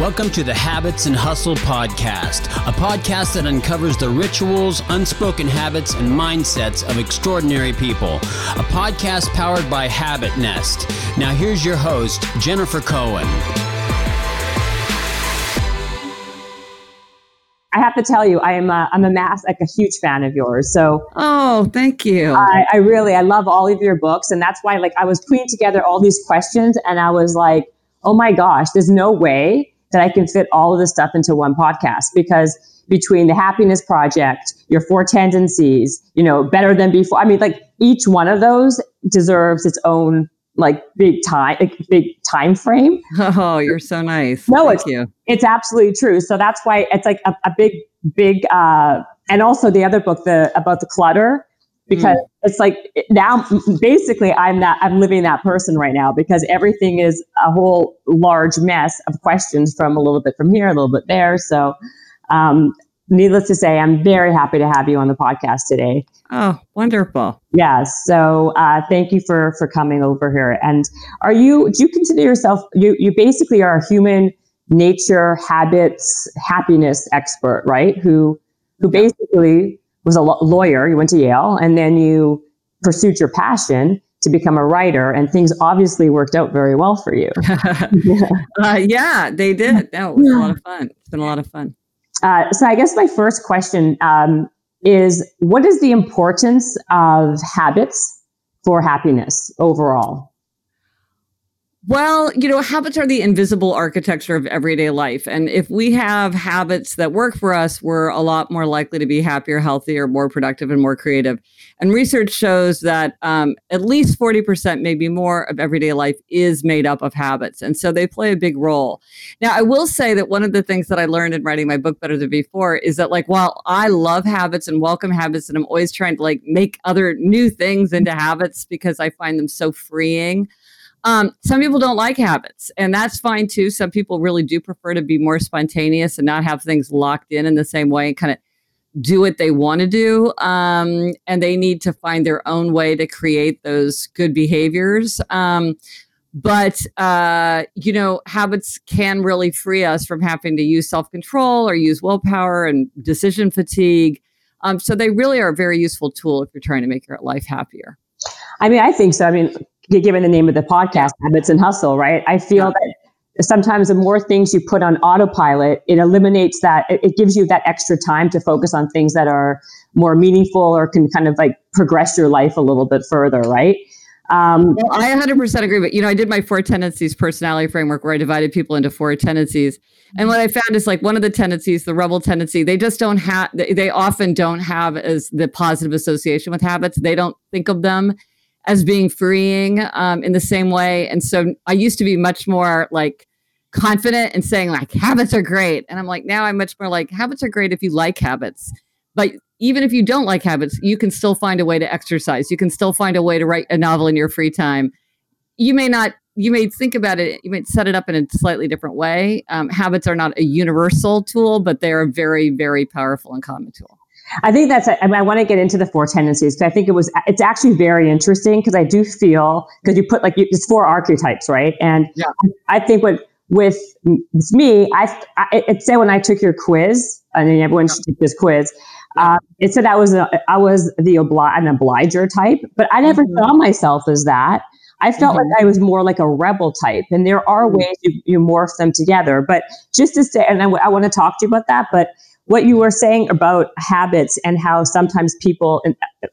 Welcome to the Habits and Hustle Podcast, a podcast that uncovers the rituals, unspoken habits, and mindsets of extraordinary people. A podcast powered by Habit Nest. Now, here's your host, Jennifer Cohen. I have to tell you, I am a, I'm a mass like a huge fan of yours. So oh, thank you. I, I really I love all of your books, and that's why like I was putting together all these questions, and I was like, oh my gosh, there's no way that I can fit all of this stuff into one podcast because between the happiness project, your four tendencies, you know, better than before. I mean, like each one of those deserves its own like big time, like, big time frame. Oh, you're so nice. No, Thank it's you. it's absolutely true. So that's why it's like a, a big, big, uh, and also the other book, the about the clutter because mm. it's like now basically i'm that i'm living that person right now because everything is a whole large mess of questions from a little bit from here a little bit there. So um, needless to say i'm very happy to have you on the podcast today. Oh wonderful. Yeah. so uh, thank you for for coming over here. And are you do you consider yourself you you basically are a human nature habits happiness expert right? Who who basically was a lawyer, you went to Yale, and then you pursued your passion to become a writer, and things obviously worked out very well for you. uh, yeah, they did. That was a lot of fun. It's been a lot of fun. Uh, so, I guess my first question um, is what is the importance of habits for happiness overall? Well, you know, habits are the invisible architecture of everyday life. And if we have habits that work for us, we're a lot more likely to be happier, healthier, more productive, and more creative. And research shows that um, at least 40%, maybe more, of everyday life is made up of habits. And so they play a big role. Now, I will say that one of the things that I learned in writing my book, Better Than Before, is that, like, while I love habits and welcome habits, and I'm always trying to, like, make other new things into habits because I find them so freeing. Um, some people don't like habits, and that's fine too. Some people really do prefer to be more spontaneous and not have things locked in in the same way and kind of do what they want to do. Um, and they need to find their own way to create those good behaviors. Um, but, uh, you know, habits can really free us from having to use self control or use willpower and decision fatigue. Um, so they really are a very useful tool if you're trying to make your life happier. I mean, I think so. I mean, given the name of the podcast, Habits and Hustle, right? I feel that sometimes the more things you put on autopilot, it eliminates that, it, gives you that extra time to focus on things that are more meaningful or can kind of like progress your life a little bit further, right? Um, well, I 100% agree. But, you know, I did my four tendencies personality framework where I divided people into four tendencies. And what I found is like one of the tendencies, the rebel tendency, they just don't have, they often don't have as the positive association with habits. They don't think of them as being freeing um, in the same way. And so I used to be much more like confident and saying like habits are great. And I'm like, now I'm much more like habits are great if you like habits. But even if you don't like habits, you can still find a way to exercise. You can still find a way to write a novel in your free time. You may not, you may think about it, you may set it up in a slightly different way. Um, habits are not a universal tool, but they're a very, very powerful and common tool. I think that's, I, mean, I want to get into the four tendencies because I think it was, it's actually very interesting because I do feel, because you put like, it's four archetypes, right? And yeah. I think what, with, with me, I, I, it said when I took your quiz, and then everyone should take this quiz, uh, it said I was a, I was the obli- an obliger type, but I never mm-hmm. saw myself as that. I felt mm-hmm. like I was more like a rebel type, and there are mm-hmm. ways you, you morph them together. But just to say, and I, w- I want to talk to you about that, but what you were saying about habits and how sometimes people,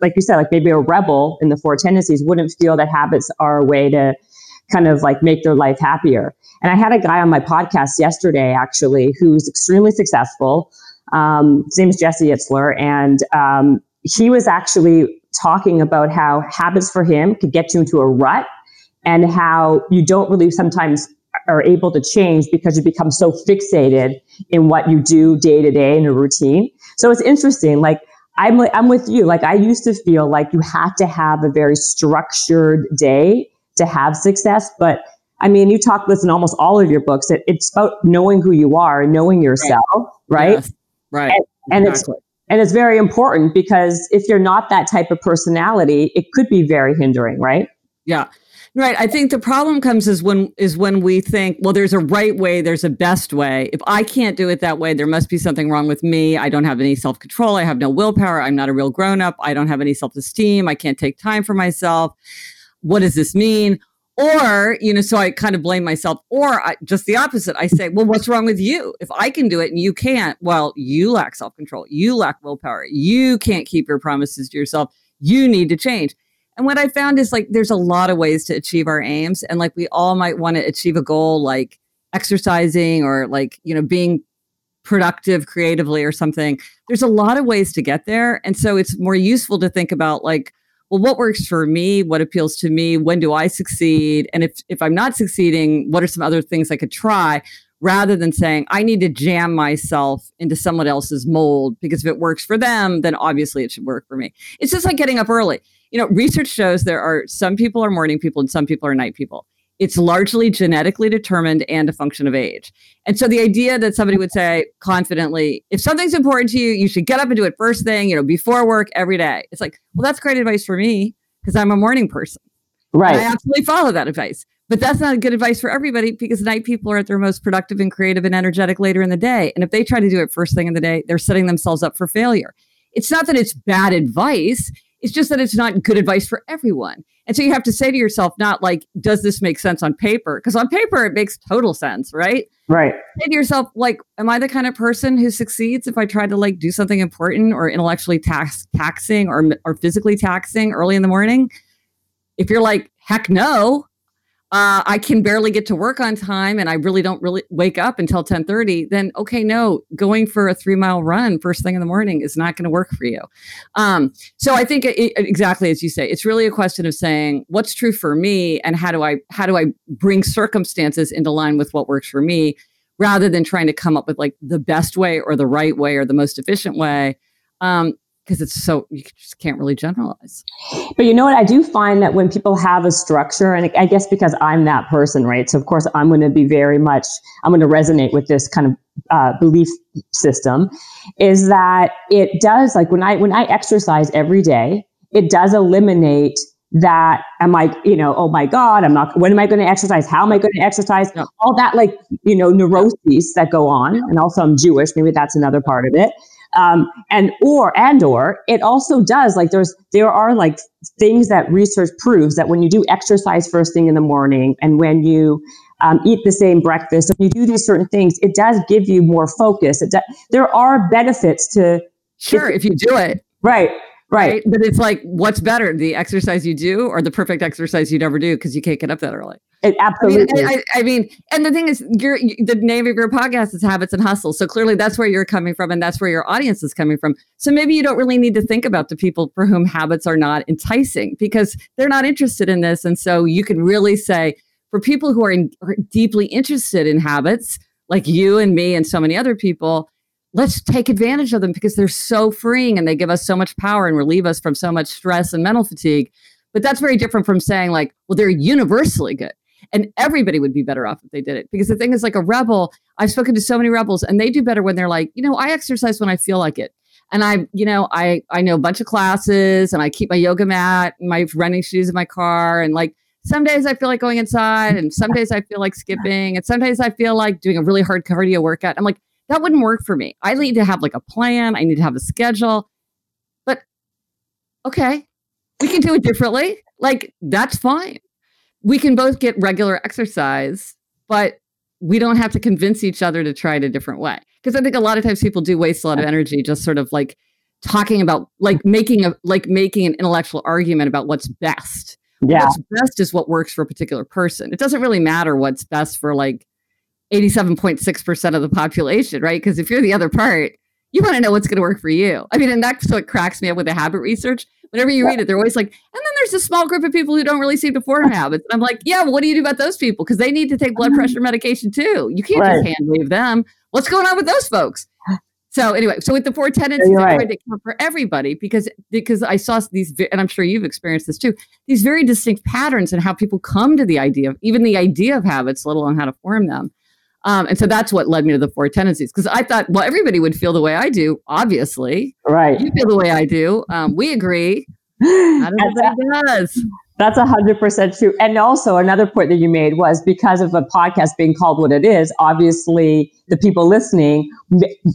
like you said, like maybe a rebel in the four tendencies wouldn't feel that habits are a way to kind of like make their life happier. And I had a guy on my podcast yesterday, actually, who's extremely successful. Um, his name is Jesse Itzler. And um, he was actually talking about how habits for him could get you into a rut and how you don't really sometimes are able to change because you become so fixated in what you do day to day in a routine. So it's interesting. Like I'm, I'm with you. Like I used to feel like you had to have a very structured day to have success. But I mean, you talk this in almost all of your books that it's about knowing who you are and knowing yourself, right? Yes. Right. And, and exactly. it's and it's very important because if you're not that type of personality, it could be very hindering, right? Yeah. Right. I think the problem comes is when is when we think, well, there's a right way, there's a best way. If I can't do it that way, there must be something wrong with me. I don't have any self-control. I have no willpower. I'm not a real grown-up. I don't have any self-esteem. I can't take time for myself. What does this mean? Or, you know, so I kind of blame myself. Or I, just the opposite. I say, well, what's wrong with you? If I can do it and you can't, well, you lack self-control. You lack willpower. You can't keep your promises to yourself. You need to change. And what I found is like there's a lot of ways to achieve our aims. And like we all might want to achieve a goal like exercising or like, you know, being productive creatively or something. There's a lot of ways to get there. And so it's more useful to think about like, well, what works for me? What appeals to me? When do I succeed? And if if I'm not succeeding, what are some other things I could try? Rather than saying, I need to jam myself into someone else's mold because if it works for them, then obviously it should work for me. It's just like getting up early you know, research shows there are some people are morning people and some people are night people. It's largely genetically determined and a function of age. And so the idea that somebody would say confidently, if something's important to you, you should get up and do it first thing, you know, before work every day. It's like, well, that's great advice for me because I'm a morning person. Right. And I absolutely follow that advice. But that's not good advice for everybody because night people are at their most productive and creative and energetic later in the day. And if they try to do it first thing in the day, they're setting themselves up for failure. It's not that it's bad advice. It's just that it's not good advice for everyone. And so you have to say to yourself, not like, does this make sense on paper? Because on paper, it makes total sense, right? Right. Say to yourself, like, am I the kind of person who succeeds if I try to like do something important or intellectually tax- taxing or, or physically taxing early in the morning? If you're like, heck no, uh, I can barely get to work on time and I really don't really wake up until 1030, then okay, no, going for a three mile run first thing in the morning is not going to work for you. Um, so I think it, exactly as you say, it's really a question of saying what's true for me and how do I how do I bring circumstances into line with what works for me rather than trying to come up with like the best way or the right way or the most efficient way. Um, because it's so you just can't really generalize. But you know what? I do find that when people have a structure, and I guess because I'm that person, right? So of course I'm going to be very much I'm going to resonate with this kind of uh, belief system. Is that it does like when I when I exercise every day, it does eliminate that am I, you know, oh my God, I'm not, when am I going to exercise? How am I going to exercise? All that, like, you know, neuroses that go on. And also, I'm Jewish. Maybe that's another part of it um, and or and or it also does like there's there are like things that research proves that when you do exercise first thing in the morning and when you um, eat the same breakfast when you do these certain things it does give you more focus. Do, there are benefits to sure if you do it. Right Right. right. But it's like, what's better, the exercise you do or the perfect exercise you never do because you can't get up that early? It, absolutely. I mean, I, I mean, and the thing is, your the name of your podcast is Habits and Hustle. So clearly that's where you're coming from and that's where your audience is coming from. So maybe you don't really need to think about the people for whom habits are not enticing because they're not interested in this. And so you can really say, for people who are, in, are deeply interested in habits, like you and me and so many other people, let's take advantage of them because they're so freeing and they give us so much power and relieve us from so much stress and mental fatigue. But that's very different from saying, like, well, they're universally good. And everybody would be better off if they did it. Because the thing is, like a rebel, I've spoken to so many rebels and they do better when they're like, you know, I exercise when I feel like it. And I, you know, I I know a bunch of classes and I keep my yoga mat and my running shoes in my car. And like some days I feel like going inside and some days I feel like skipping. And some days I feel like doing a really hard cardio workout. I'm like, that wouldn't work for me. I need to have like a plan. I need to have a schedule. But okay, we can do it differently. Like that's fine. We can both get regular exercise, but we don't have to convince each other to try it a different way. Because I think a lot of times people do waste a lot of energy just sort of like talking about like making a like making an intellectual argument about what's best. Yeah. What's best is what works for a particular person. It doesn't really matter what's best for like 87.6% of the population, right? Because if you're the other part, you want to know what's going to work for you. I mean, and that's what cracks me up with the habit research. Whenever you read it, they're always like, and then there's a small group of people who don't really seem to form habits. And I'm like, yeah, well, what do you do about those people? Because they need to take blood pressure medication too. You can't right. just hand wave them. What's going on with those folks? So anyway, so with the four tendencies, I tried to count for everybody because because I saw these, and I'm sure you've experienced this too. These very distinct patterns and how people come to the idea of even the idea of habits, let alone how to form them. Um, and so that's what led me to the four tendencies because I thought, well, everybody would feel the way I do, obviously. Right. You feel the way I do. Um, we agree. Not everybody does. That's a hundred percent true. And also another point that you made was because of the podcast being called what it is, obviously the people listening,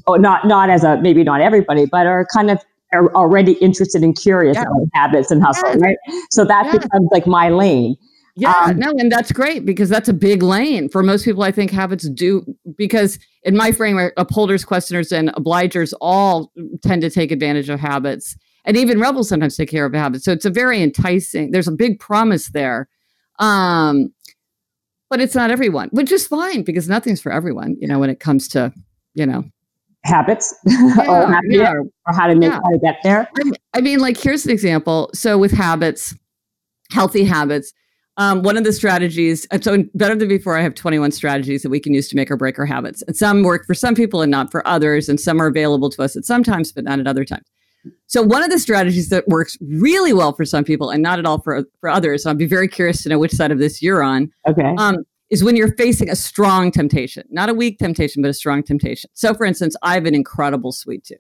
oh, not, not as a, maybe not everybody, but are kind of are already interested and curious yeah. about habits and hustle, yeah. right? So that yeah. becomes like my lane. Yeah, um, no, and that's great because that's a big lane for most people. I think habits do because in my framework, upholders, questioners, and obligers all tend to take advantage of habits and even rebels sometimes take care of habits. So it's a very enticing. There's a big promise there, um, but it's not everyone, which is fine because nothing's for everyone. You know, when it comes to you know habits yeah, or, how yeah. or, how to make yeah. how to get there. I mean, like here's an example. So with habits, healthy habits. Um, one of the strategies, so better than before, I have 21 strategies that we can use to make or break our habits. And some work for some people and not for others. And some are available to us at some times, but not at other times. So one of the strategies that works really well for some people and not at all for for others. So I'd be very curious to know which side of this you're on. Okay. Um, is when you're facing a strong temptation, not a weak temptation, but a strong temptation. So, for instance, I have an incredible sweet tooth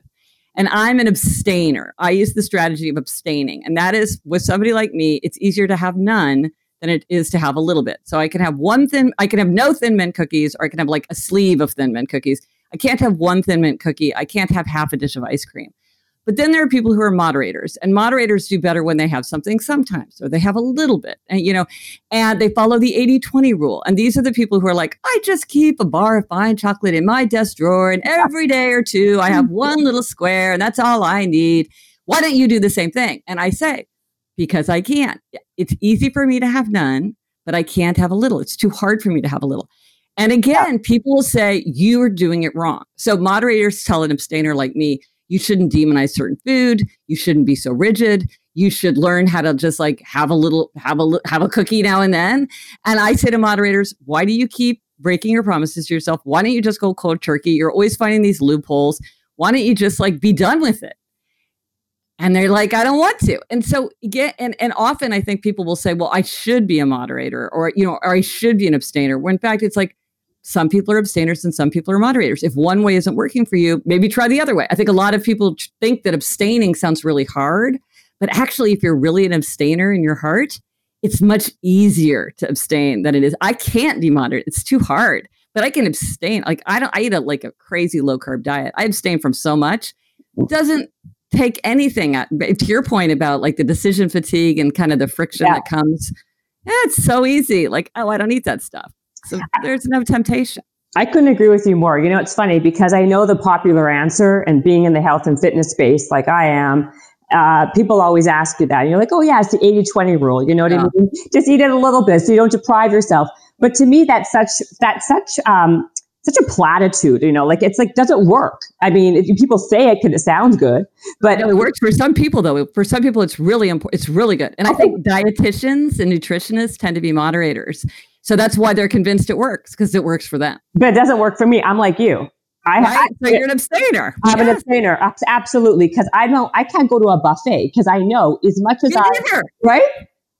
and I'm an abstainer. I use the strategy of abstaining. And that is with somebody like me, it's easier to have none than it is to have a little bit. So I can have one thin, I can have no thin mint cookies, or I can have like a sleeve of thin mint cookies. I can't have one thin mint cookie. I can't have half a dish of ice cream. But then there are people who are moderators, and moderators do better when they have something sometimes, or they have a little bit, and you know, and they follow the 80 20 rule. And these are the people who are like, I just keep a bar of fine chocolate in my desk drawer, and every day or two, I have mm-hmm. one little square, and that's all I need. Why don't you do the same thing? And I say, because I can't. It's easy for me to have none, but I can't have a little. It's too hard for me to have a little. And again, yeah. people will say, you are doing it wrong. So moderators tell an abstainer like me, you shouldn't demonize certain food. You shouldn't be so rigid. You should learn how to just like have a little, have a, have a cookie now and then. And I say to moderators, why do you keep breaking your promises to yourself? Why don't you just go cold turkey? You're always finding these loopholes. Why don't you just like be done with it? And they're like, I don't want to. And so get and and often I think people will say, well, I should be a moderator or you know, or I should be an abstainer. When in fact it's like some people are abstainers and some people are moderators. If one way isn't working for you, maybe try the other way. I think a lot of people think that abstaining sounds really hard, but actually, if you're really an abstainer in your heart, it's much easier to abstain than it is. I can't be moderate; it's too hard. But I can abstain. Like I don't. I eat a like a crazy low carb diet. I abstain from so much. Doesn't take anything. To your point about like the decision fatigue and kind of the friction yeah. that comes. Yeah, it's so easy. Like oh, I don't eat that stuff. So there's no temptation. I couldn't agree with you more. You know, it's funny because I know the popular answer and being in the health and fitness space like I am, uh, people always ask you that. And you're like, oh, yeah, it's the 80 20 rule. You know what yeah. I mean? Just eat it a little bit so you don't deprive yourself. But to me, that's such, that's such, um, such a platitude, you know, like it's like doesn't work. I mean, if people say it because it sounds good, but no, it works for some people though. For some people, it's really important. It's really good, and I think dietitians and nutritionists tend to be moderators. So that's why they're convinced it works because it works for them. But it doesn't work for me. I'm like you. I, right? I so you're an abstainer. I'm yes. an abstainer, absolutely. Because I know I can't go to a buffet because I know as much as I right.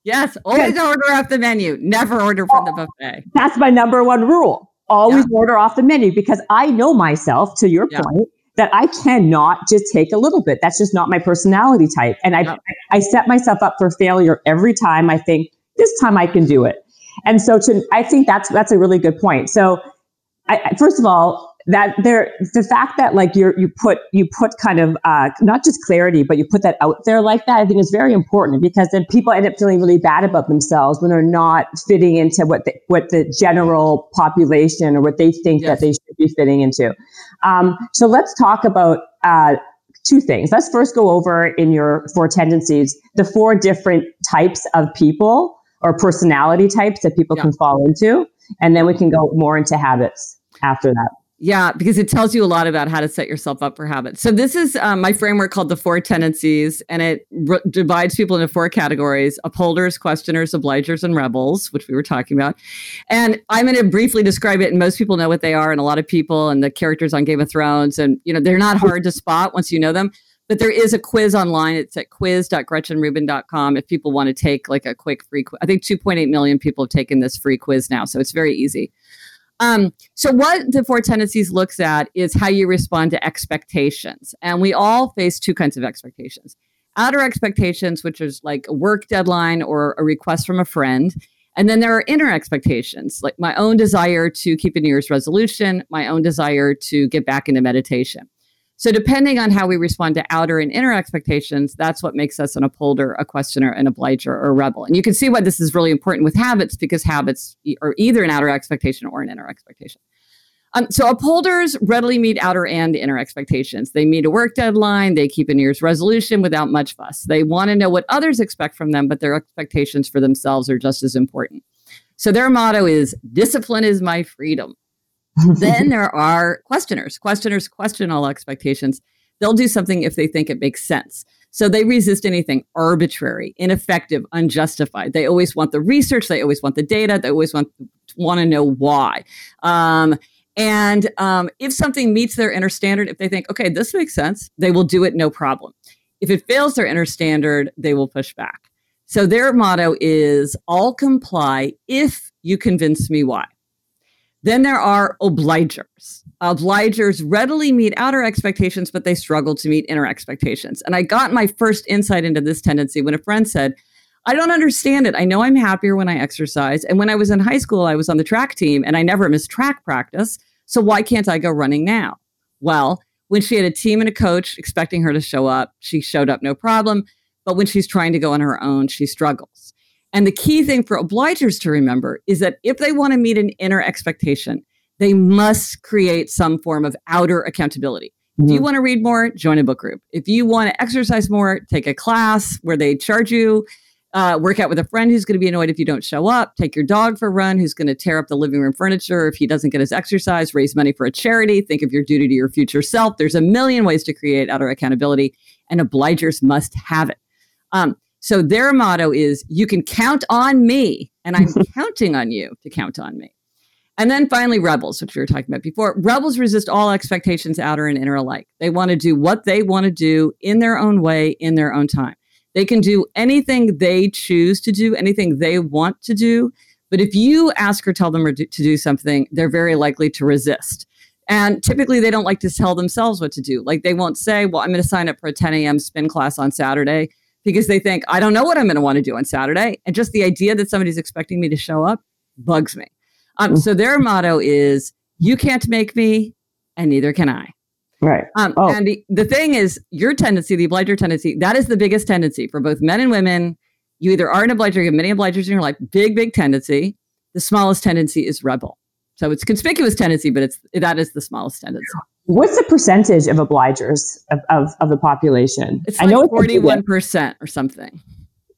Yes, always order off the menu. Never order from the oh, buffet. That's my number one rule. Always yeah. order off the menu because I know myself. To your yeah. point, that I cannot just take a little bit. That's just not my personality type, and I yeah. I set myself up for failure every time. I think this time I can do it. And so to, I think that's, that's a really good point. So I, first of all, that there, the fact that like you're, you put, you put kind of, uh, not just clarity, but you put that out there like that, I think is very important because then people end up feeling really bad about themselves when they're not fitting into what the, what the general population or what they think yes. that they should be fitting into. Um, so let's talk about, uh, two things. Let's first go over in your four tendencies, the four different types of people or personality types that people yeah. can fall into. And then we can go more into habits after that. Yeah, because it tells you a lot about how to set yourself up for habits. So this is um, my framework called the four tendencies, and it r- divides people into four categories: upholders, questioners, obligers, and rebels, which we were talking about. And I'm going to briefly describe it, and most people know what they are, and a lot of people and the characters on Game of Thrones, and you know they're not hard to spot once you know them. But there is a quiz online. It's at quiz.gretchenrubin.com if people want to take like a quick free quiz. I think 2.8 million people have taken this free quiz now, so it's very easy. Um, so what the four tendencies looks at is how you respond to expectations. And we all face two kinds of expectations. outer expectations, which is like a work deadline or a request from a friend. And then there are inner expectations, like my own desire to keep a New Year's resolution, my own desire to get back into meditation. So, depending on how we respond to outer and inner expectations, that's what makes us an upholder, a questioner, an obliger, or a rebel. And you can see why this is really important with habits because habits are either an outer expectation or an inner expectation. Um, so upholders readily meet outer and inner expectations. They meet a work deadline. They keep a New Year's resolution without much fuss. They want to know what others expect from them, but their expectations for themselves are just as important. So their motto is discipline is my freedom. then there are questioners. Questioners question all expectations. They'll do something if they think it makes sense. So they resist anything arbitrary, ineffective, unjustified. They always want the research. They always want the data. They always want want to know why. Um, and um, if something meets their inner standard, if they think, okay, this makes sense, they will do it no problem. If it fails their inner standard, they will push back. So their motto is I'll comply if you convince me why. Then there are obligers. Obligers readily meet outer expectations, but they struggle to meet inner expectations. And I got my first insight into this tendency when a friend said, I don't understand it. I know I'm happier when I exercise. And when I was in high school, I was on the track team and I never missed track practice. So why can't I go running now? Well, when she had a team and a coach expecting her to show up, she showed up no problem. But when she's trying to go on her own, she struggles. And the key thing for obligers to remember is that if they want to meet an inner expectation, they must create some form of outer accountability. Mm-hmm. If you mm-hmm. want to read more, join a book group. If you want to exercise more, take a class where they charge you uh, work out with a friend who's going to be annoyed if you don't show up. Take your dog for a run who's going to tear up the living room furniture if he doesn't get his exercise. Raise money for a charity. Think of your duty to your future self. There's a million ways to create outer accountability, and obligers must have it. Um, so their motto is you can count on me, and I'm counting on you to count on me. And then finally, rebels, which we were talking about before. Rebels resist all expectations, outer and inner alike. They want to do what they want to do in their own way, in their own time. They can do anything they choose to do, anything they want to do. But if you ask or tell them to do something, they're very likely to resist. And typically, they don't like to tell themselves what to do. Like they won't say, Well, I'm going to sign up for a 10 a.m. spin class on Saturday because they think, I don't know what I'm going to want to do on Saturday. And just the idea that somebody's expecting me to show up bugs me. Um, so their motto is, You can't make me, and neither can I. Right. Um, oh. And the, the thing is, your tendency, the obliger tendency, that is the biggest tendency for both men and women. You either are an obliger, you have many obligers in your life, big, big tendency. The smallest tendency is rebel. So it's conspicuous tendency, but it's that is the smallest tendency. What's the percentage of obligers of, of, of the population? It's like I know 41% or something.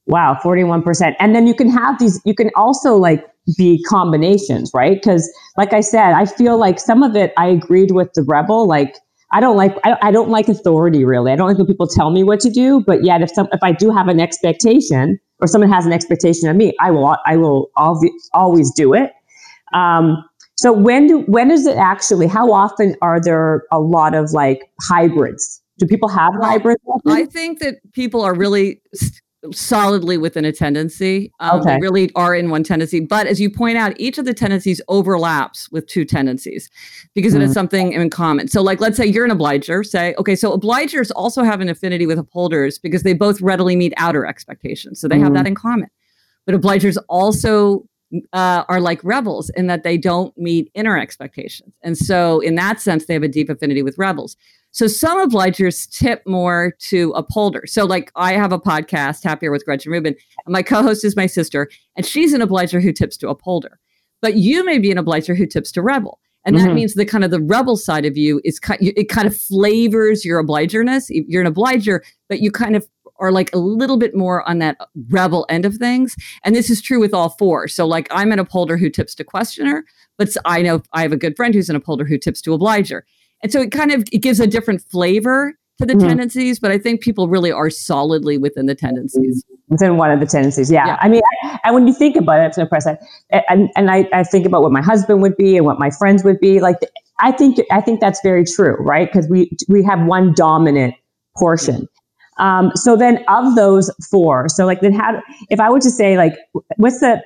Wow, 41%. And then you can have these, you can also like be combinations, right? Because like I said, I feel like some of it I agreed with the rebel, like I don't like I, I don't like authority really. I don't like when people tell me what to do. But yet, if some if I do have an expectation or someone has an expectation of me, I will I will always do it. Um, so when do when is it actually? How often are there a lot of like hybrids? Do people have hybrids? I think that people are really solidly within a tendency. Um, okay. They really are in one tendency. But as you point out, each of the tendencies overlaps with two tendencies because mm-hmm. it has something in common. So, like, let's say you're an obliger. Say, okay, so obligers also have an affinity with upholders because they both readily meet outer expectations. So they mm-hmm. have that in common. But obligers also uh, are like rebels in that they don't meet inner expectations. And so, in that sense, they have a deep affinity with rebels. So some obligers tip more to upholder. So like I have a podcast, Happier with Gretchen Rubin, and my co-host is my sister, and she's an obliger who tips to upholder. But you may be an obliger who tips to rebel. And that mm-hmm. means the kind of the rebel side of you is it kind of flavors your obligerness. You're an obliger, but you kind of are like a little bit more on that rebel end of things. And this is true with all four. So like I'm an upholder who tips to questioner, but I know I have a good friend who's an upholder who tips to obliger. And so it kind of it gives a different flavor to the mm-hmm. tendencies, but I think people really are solidly within the tendencies. Within one of the tendencies, yeah. yeah. I mean, I, and when you think about it, press, I, and and I, I think about what my husband would be and what my friends would be like. I think I think that's very true, right? Because we we have one dominant portion. Um, so then, of those four, so like then how? If I were to say like, what's the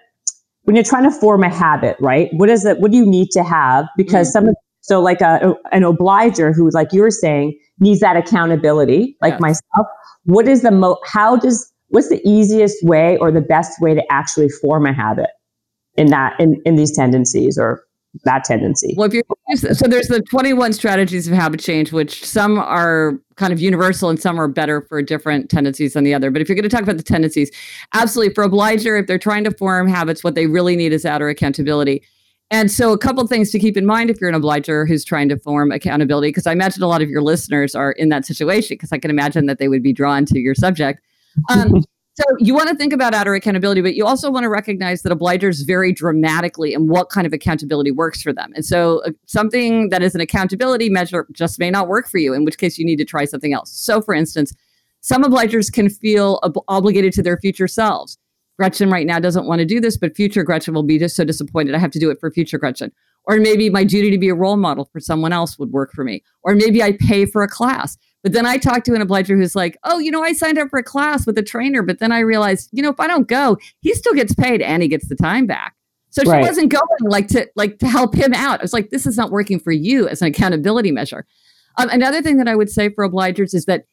when you're trying to form a habit, right? What is it? What do you need to have? Because mm-hmm. some of So like a, an obliger who, like you were saying, needs that accountability, like yes. myself. What is the mo? How does what's the easiest way or the best way to actually form a habit in that in in these tendencies or that tendency. Well, if you're so there's the 21 strategies of habit change, which some are kind of universal and some are better for different tendencies than the other. But if you're going to talk about the tendencies, absolutely for obliger, if they're trying to form habits, what they really need is outer accountability. And so, a couple things to keep in mind if you're an obliger who's trying to form accountability, because I imagine a lot of your listeners are in that situation, because I can imagine that they would be drawn to your subject. Um, so you want to think about outer accountability, but you also want to recognize that obligers vary dramatically in what kind of accountability works for them. And so uh, something that is an accountability measure just may not work for you, in which case you need to try something else. So for instance, some obligers can feel ob- obligated to their future selves. Gretchen right now doesn't want to do this, but future Gretchen will be just so disappointed. I have to do it for future Gretchen. Or maybe my duty to be a role model for someone else would work for me. Or maybe I pay for a class. But then I talked to an obliger who's like, oh, you know, I signed up for a class with a trainer, but then I realized, you know, if I don't go, he still gets paid and he gets the time back. So right. she wasn't going like to like to help him out. I was like, this is not working for you as an accountability measure. Um, another thing that I would say for obligers is that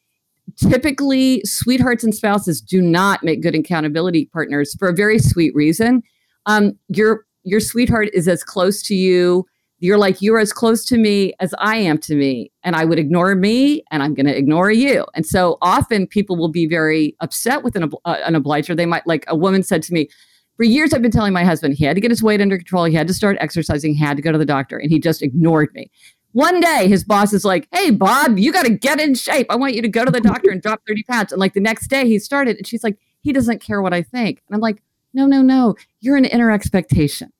typically sweethearts and spouses do not make good accountability partners for a very sweet reason. Um, your your sweetheart is as close to you you're like you're as close to me as i am to me and i would ignore me and i'm going to ignore you. And so often people will be very upset with an, uh, an obliger. They might like a woman said to me for years i've been telling my husband he had to get his weight under control he had to start exercising he had to go to the doctor and he just ignored me. One day his boss is like hey bob you got to get in shape. I want you to go to the doctor and drop 30 pounds. And like the next day he started and she's like he doesn't care what i think. And i'm like no no no. You're an inner expectation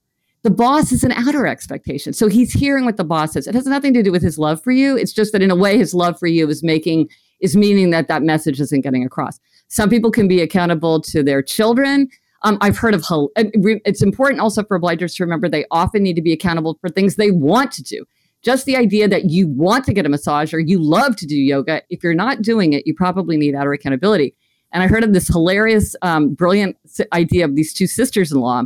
the boss is an outer expectation. So he's hearing what the boss says. It has nothing to do with his love for you. It's just that in a way, his love for you is making is meaning that that message isn't getting across. Some people can be accountable to their children. Um, I've heard of it's important also for obligers to remember they often need to be accountable for things they want to do. Just the idea that you want to get a massage or you love to do yoga, if you're not doing it, you probably need outer accountability. And I heard of this hilarious, um, brilliant idea of these two sisters in law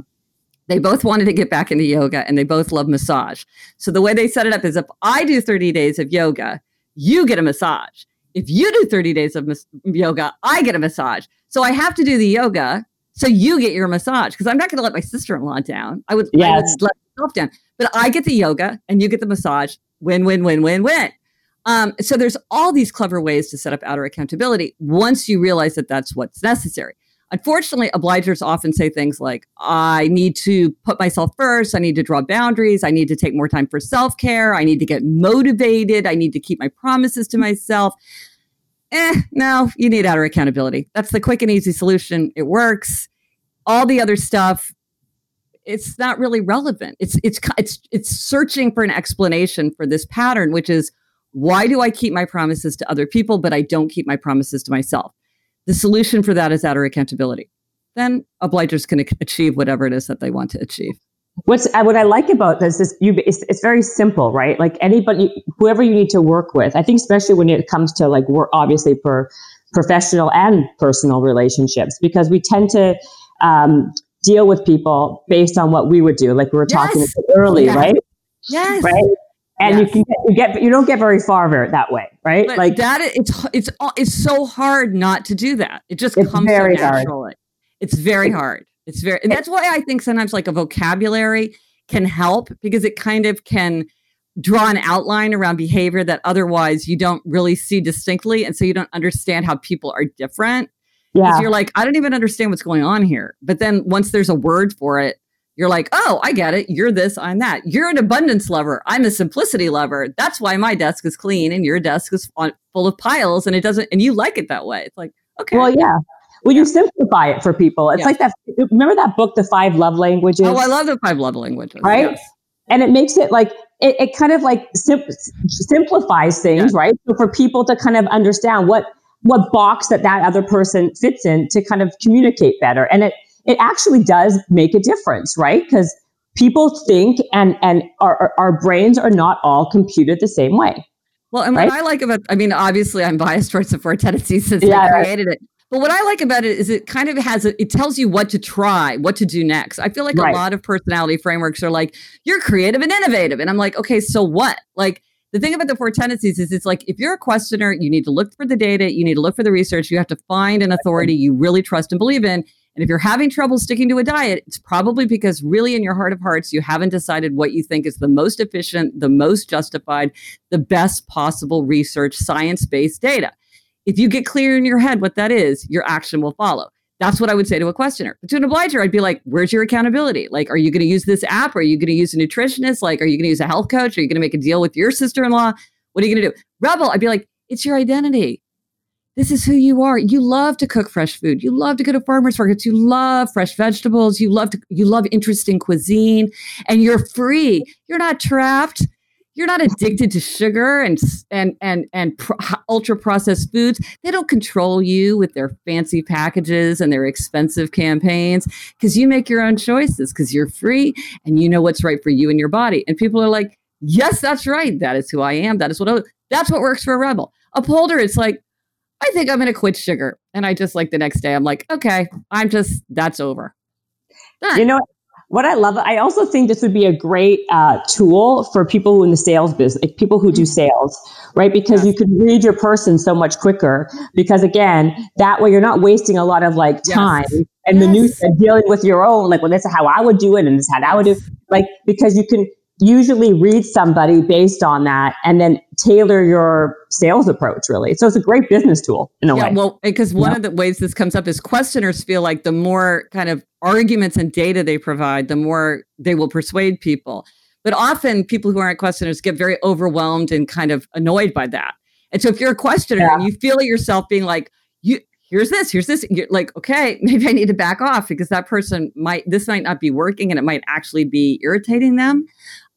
they both wanted to get back into yoga and they both love massage. So the way they set it up is if I do 30 days of yoga, you get a massage. If you do 30 days of mas- yoga, I get a massage. So I have to do the yoga so you get your massage because I'm not going to let my sister-in-law down. I would, yes. I would let myself down. But I get the yoga and you get the massage. Win, win, win, win, win. Um, so there's all these clever ways to set up outer accountability once you realize that that's what's necessary. Unfortunately, obligers often say things like, I need to put myself first. I need to draw boundaries. I need to take more time for self care. I need to get motivated. I need to keep my promises to myself. Eh, no, you need outer accountability. That's the quick and easy solution. It works. All the other stuff, it's not really relevant. It's it's it's it's searching for an explanation for this pattern, which is why do I keep my promises to other people, but I don't keep my promises to myself? The solution for that is outer accountability. Then obligers can achieve whatever it is that they want to achieve. What's uh, what I like about this is you. It's, it's very simple, right? Like anybody, whoever you need to work with. I think especially when it comes to like we're obviously for professional and personal relationships because we tend to um, deal with people based on what we would do, like we were yes. talking early, yes. right? Yes. Right and yes. you can you get you don't get very far that way, right? But like that, it's it's it's so hard not to do that. It just comes very so naturally. Hard. It's very hard. It's very, and that's why I think sometimes like a vocabulary can help because it kind of can draw an outline around behavior that otherwise you don't really see distinctly, and so you don't understand how people are different. Yeah, you're like, I don't even understand what's going on here. But then once there's a word for it, you're like, oh, I get it. You're this, I'm that. You're an abundance lover. I'm a simplicity lover. That's why my desk is clean and your desk is full of piles and it doesn't, and you like it that way. It's like, okay. Well, yeah. Well, you simplify it for people. It's yeah. like that. Remember that book, The Five Love Languages? Oh, I love the Five Love Languages. Right. Yes. And it makes it like, it, it kind of like sim- simplifies things, yeah. right? So for people to kind of understand what, what box that that other person fits in to kind of communicate better. And it, it actually does make a difference, right? Because people think and and our, our brains are not all computed the same way. Well, and right? what I like about, I mean, obviously I'm biased towards the four tendencies since yeah, I created right. it. But what I like about it is it kind of has a, it tells you what to try, what to do next. I feel like right. a lot of personality frameworks are like, you're creative and innovative. And I'm like, okay, so what? Like the thing about the four tendencies is it's like if you're a questioner, you need to look for the data, you need to look for the research, you have to find an authority you really trust and believe in. And if you're having trouble sticking to a diet, it's probably because really in your heart of hearts, you haven't decided what you think is the most efficient, the most justified, the best possible research, science based data. If you get clear in your head what that is, your action will follow. That's what I would say to a questioner. But to an obliger, I'd be like, where's your accountability? Like, are you going to use this app? Are you going to use a nutritionist? Like, are you going to use a health coach? Are you going to make a deal with your sister in law? What are you going to do? Rebel, I'd be like, it's your identity. This is who you are. You love to cook fresh food. You love to go to farmers markets. You love fresh vegetables. You love to, you love interesting cuisine and you're free. You're not trapped you're not addicted to sugar and and and and pro- ultra processed foods. They don't control you with their fancy packages and their expensive campaigns because you make your own choices because you're free and you know what's right for you and your body. And people are like, "Yes, that's right. That is who I am. That is what I, that's what works for a rebel." Upholder, it's like, I think I'm going to quit sugar, and I just like the next day, I'm like, okay, I'm just that's over. Done. You know, what I love, I also think this would be a great uh, tool for people who in the sales business, like people who do mm-hmm. sales, right? Because yes. you can read your person so much quicker. Because again, that way you're not wasting a lot of like time yes. and yes. minutiae dealing with your own, like, well, this is how I would do it, and this is how I would do, it. like, because you can usually read somebody based on that and then tailor your sales approach really so it's a great business tool in a yeah, way well because one yeah. of the ways this comes up is questioners feel like the more kind of arguments and data they provide the more they will persuade people but often people who aren't questioners get very overwhelmed and kind of annoyed by that and so if you're a questioner yeah. and you feel yourself being like you here's this, here's this. You're like, okay, maybe I need to back off because that person might, this might not be working and it might actually be irritating them.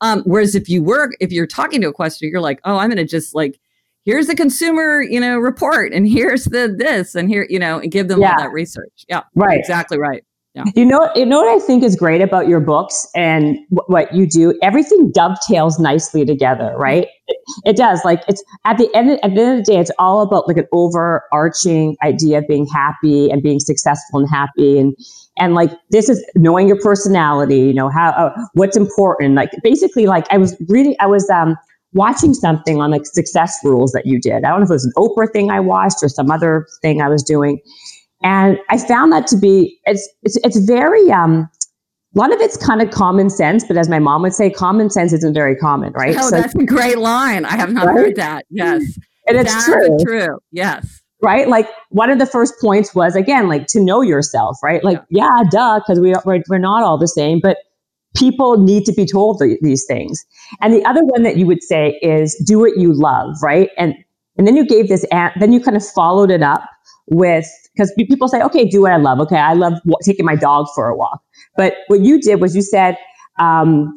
Um, whereas if you work, if you're talking to a questioner, you're like, oh, I'm going to just like, here's the consumer, you know, report and here's the this and here, you know, and give them yeah. all that research. Yeah. Right. Exactly right. Yeah. You know, you know what I think is great about your books and what you do. Everything dovetails nicely together, right? It, it, does. Like it's at the end. At the end of the day, it's all about like an overarching idea of being happy and being successful and happy, and and like this is knowing your personality. You know how uh, what's important. Like basically, like I was reading. I was um watching something on like success rules that you did. I don't know if it was an Oprah thing I watched or some other thing I was doing and I found that to be it's it's, it's very um a lot of it's kind of common sense, but as my mom would say, common sense isn't very common, right? Oh, so, that's a great line. I have not right? heard that. Yes. And it's true. true. Yes. Right. Like one of the first points was again, like to know yourself, right? Like, yeah, yeah duh, because we, we're, we're not all the same, but people need to be told the, these things. And the other one that you would say is do what you love, right? And, and then you gave this, and then you kind of followed it up with because people say, okay, do what I love. Okay, I love taking my dog for a walk. But what you did was you said, um,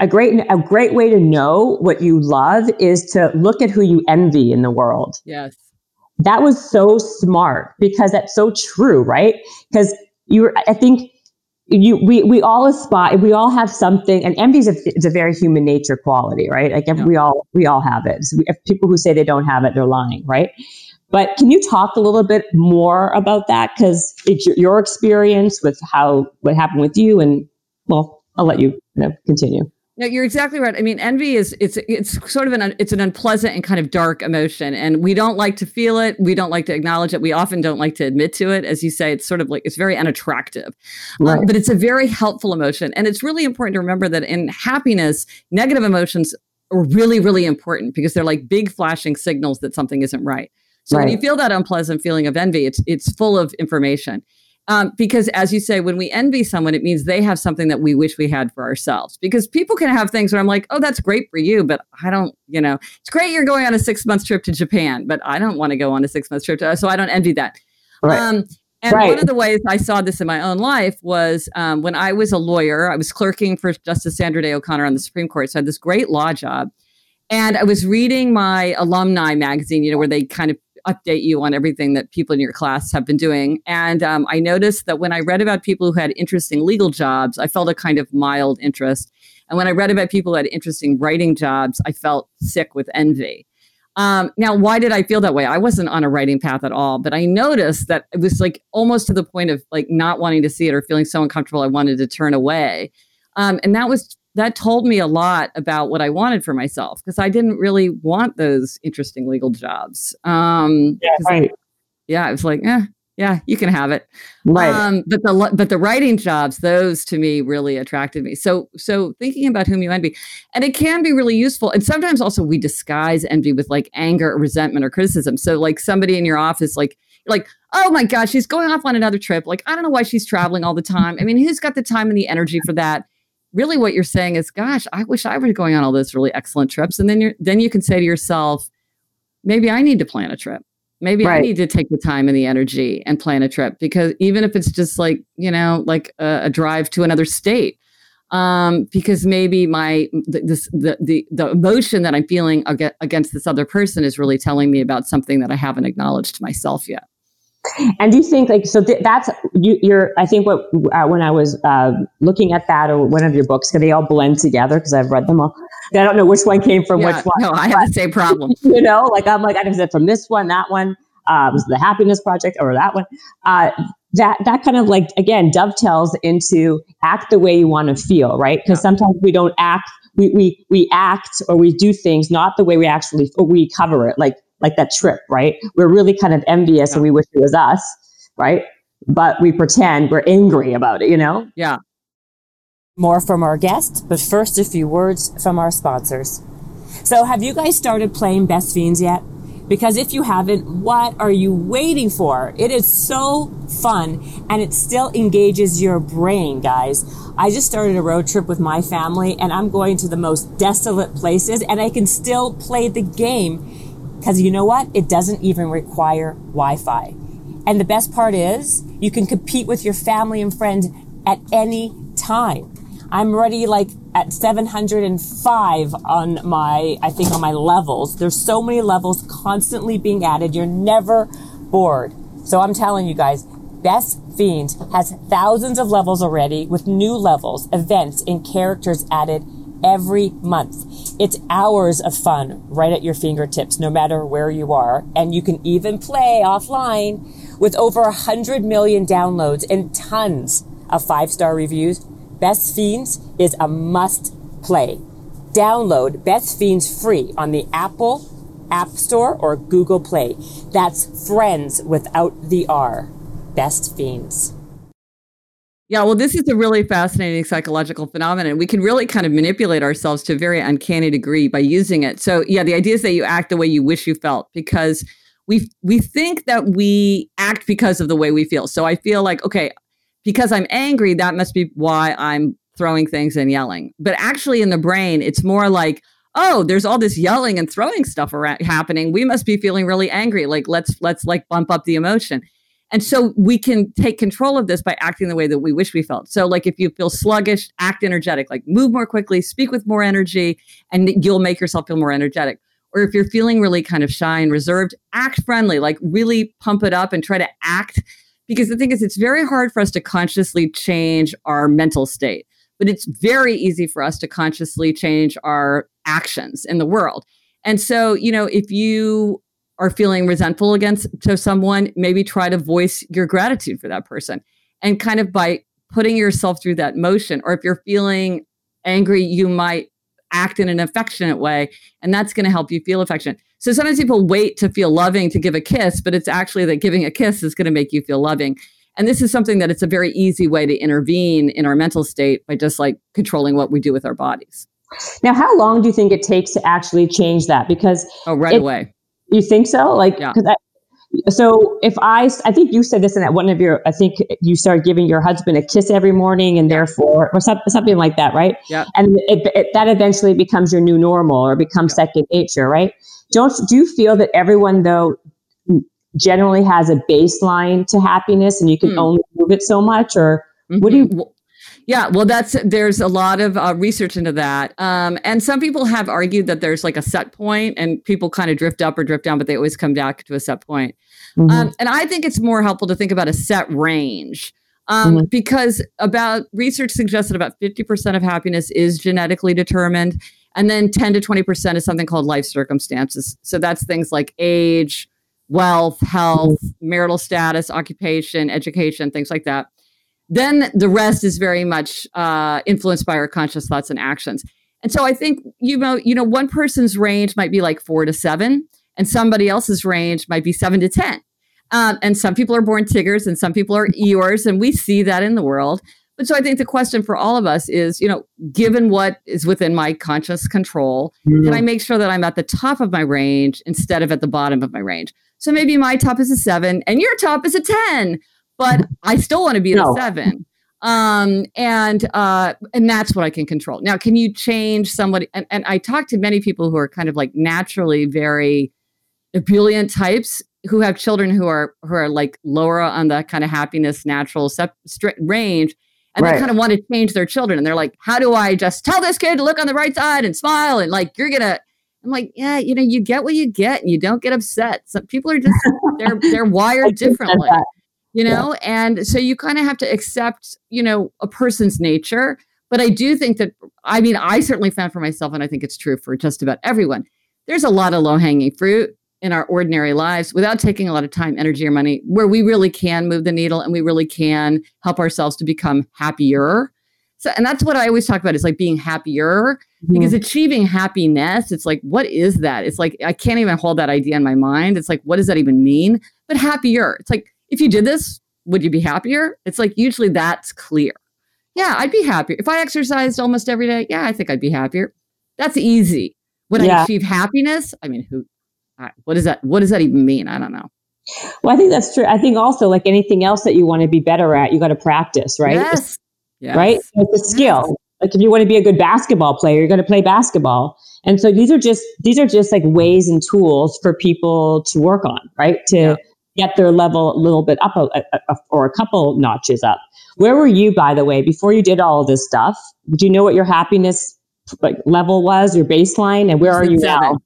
a great a great way to know what you love is to look at who you envy in the world. Yes. That was so smart because that's so true, right? Because you I think you we we all aspire we all have something and envy is a, a very human nature quality right like yeah. we all we all have it so we, if people who say they don't have it they're lying right but can you talk a little bit more about that? Because it's your, your, experience with how what happened with you, and well, I'll let you, you know, continue. No, you're exactly right. I mean, envy is it's it's sort of an it's an unpleasant and kind of dark emotion, and we don't like to feel it. We don't like to acknowledge it. We often don't like to admit to it. As you say, it's sort of like it's very unattractive, um, right. um, but it's a very helpful emotion, and it's really important to remember that in happiness, negative emotions are really really important because they're like big flashing signals that something isn't right. So right. when you feel that unpleasant feeling of envy, it's it's full of information. Um, because as you say, when we envy someone, it means they have something that we wish we had for ourselves. Because people can have things where I'm like, oh, that's great for you, but I don't, you know, it's great you're going on a six month trip to Japan, but I don't want to go on a six month trip to, so I don't envy that. Right. Um, and right. one of the ways I saw this in my own life was um, when I was a lawyer, I was clerking for Justice Sandra Day O'Connor on the Supreme Court. So I had this great law job. And I was reading my alumni magazine, you know, where they kind of update you on everything that people in your class have been doing. And um, I noticed that when I read about people who had interesting legal jobs, I felt a kind of mild interest. And when I read about people who had interesting writing jobs, I felt sick with envy. Um, now, why did I feel that way? I wasn't on a writing path at all, but I noticed that it was like almost to the point of like not wanting to see it or feeling so uncomfortable, I wanted to turn away. Um, and that was that told me a lot about what I wanted for myself because I didn't really want those interesting legal jobs. Um, yeah, right. I, yeah, I was like, eh, yeah, you can have it. Right. Um, but the but the writing jobs, those to me really attracted me. So so thinking about whom you envy, and it can be really useful. And sometimes also we disguise envy with like anger or resentment or criticism. So like somebody in your office, like like, oh my gosh, she's going off on another trip. Like, I don't know why she's traveling all the time. I mean, who's got the time and the energy for that? Really, what you're saying is, gosh, I wish I were going on all those really excellent trips. And then you're then you can say to yourself, maybe I need to plan a trip Maybe right. I need to take the time and the energy and plan a trip because even if it's just like, you know, like a, a drive to another state, um, because maybe my this the, the the emotion that I'm feeling against this other person is really telling me about something that I haven't acknowledged to myself yet. And do you think like so th- that's you, are I think what uh, when I was uh, looking at that or one of your books, because they all blend together because I've read them all. I don't know which one came from yeah, which one. No, I have the same problem. you know, like I'm like I was from this one, that one uh, was the Happiness Project or that one. Uh, that that kind of like again dovetails into act the way you want to feel, right? Because yeah. sometimes we don't act. We, we we act or we do things not the way we actually or we cover it like like that trip, right? We're really kind of envious yeah. and we wish it was us, right? But we pretend we're angry about it, you know? Yeah. More from our guests, but first a few words from our sponsors. So, have you guys started playing Best Fiends yet? Because if you haven't, what are you waiting for? It is so fun and it still engages your brain, guys. I just started a road trip with my family and I'm going to the most desolate places and I can still play the game because you know what? It doesn't even require Wi-Fi. And the best part is you can compete with your family and friends at any time. I'm already like at 705 on my, I think on my levels. There's so many levels constantly being added. You're never bored. So I'm telling you guys, Best Fiends has thousands of levels already with new levels, events, and characters added every month. It's hours of fun right at your fingertips, no matter where you are. And you can even play offline with over 100 million downloads and tons of five star reviews. Best Fiends is a must play. Download Best Fiends free on the Apple App Store or Google Play. That's friends without the R. Best Fiends. Yeah, well, this is a really fascinating psychological phenomenon. We can really kind of manipulate ourselves to a very uncanny degree by using it. So, yeah, the idea is that you act the way you wish you felt because we we think that we act because of the way we feel. So I feel like, okay, because I'm angry, that must be why I'm throwing things and yelling. But actually, in the brain, it's more like, oh, there's all this yelling and throwing stuff around happening. We must be feeling really angry. Like let's let's like bump up the emotion. And so we can take control of this by acting the way that we wish we felt. So, like if you feel sluggish, act energetic, like move more quickly, speak with more energy, and you'll make yourself feel more energetic. Or if you're feeling really kind of shy and reserved, act friendly, like really pump it up and try to act. Because the thing is, it's very hard for us to consciously change our mental state, but it's very easy for us to consciously change our actions in the world. And so, you know, if you are feeling resentful against to someone, maybe try to voice your gratitude for that person. And kind of by putting yourself through that motion, or if you're feeling angry, you might act in an affectionate way, and that's going to help you feel affection. So sometimes people wait to feel loving to give a kiss, but it's actually that giving a kiss is going to make you feel loving. And this is something that it's a very easy way to intervene in our mental state by just like controlling what we do with our bodies. Now, how long do you think it takes to actually change that? Because oh, right it, away. You think so? Like, yeah. I, so if I, I think you said this in that one of your, I think you start giving your husband a kiss every morning and therefore, or some, something like that, right? Yeah. And it, it, that eventually becomes your new normal or becomes yeah. second nature, right? Don't, do you feel that everyone though generally has a baseline to happiness and you can mm. only move it so much or mm-hmm. what do you, mm-hmm. Yeah, well, that's there's a lot of uh, research into that, um, and some people have argued that there's like a set point, and people kind of drift up or drift down, but they always come back to a set point. Mm-hmm. Um, and I think it's more helpful to think about a set range. Um, mm-hmm. Because about research suggests that about 50% of happiness is genetically determined. And then 10 to 20% is something called life circumstances. So that's things like age, wealth, health, marital status, occupation, education, things like that. Then the rest is very much uh, influenced by our conscious thoughts and actions. And so I think you know, you know, one person's range might be like four to seven, and somebody else's range might be seven to ten. Um, and some people are born Tiggers, and some people are Eeyores, and we see that in the world. But so I think the question for all of us is, you know, given what is within my conscious control, mm-hmm. can I make sure that I'm at the top of my range instead of at the bottom of my range? So maybe my top is a seven and your top is a 10, but I still want to be no. the seven um, and uh, and that's what I can control. Now, can you change somebody? And, and I talk to many people who are kind of like naturally very ebullient types who have children who are who are like lower on the kind of happiness natural sep- range, and right. they kind of want to change their children, and they're like, how do I just tell this kid to look on the right side and smile and like you're gonna. I'm like, yeah, you know, you get what you get, and you don't get upset. Some people are just they're they're wired differently you know yeah. and so you kind of have to accept you know a person's nature but i do think that i mean i certainly found for myself and i think it's true for just about everyone there's a lot of low hanging fruit in our ordinary lives without taking a lot of time energy or money where we really can move the needle and we really can help ourselves to become happier so and that's what i always talk about is like being happier mm-hmm. because achieving happiness it's like what is that it's like i can't even hold that idea in my mind it's like what does that even mean but happier it's like if you did this, would you be happier? It's like usually that's clear. Yeah, I'd be happier. If I exercised almost every day, yeah, I think I'd be happier. That's easy. Would yeah. I achieve happiness? I mean, who what does that what does that even mean? I don't know. Well, I think that's true. I think also like anything else that you want to be better at, you got to practice, right? Yes. yes. Right? It's a skill. Like if you want to be a good basketball player, you're going to play basketball. And so these are just these are just like ways and tools for people to work on, right? To yeah get their level a little bit up a, a, a, or a couple notches up. Where were you, by the way, before you did all this stuff? Do you know what your happiness like level was, your baseline, and where are you seven. now?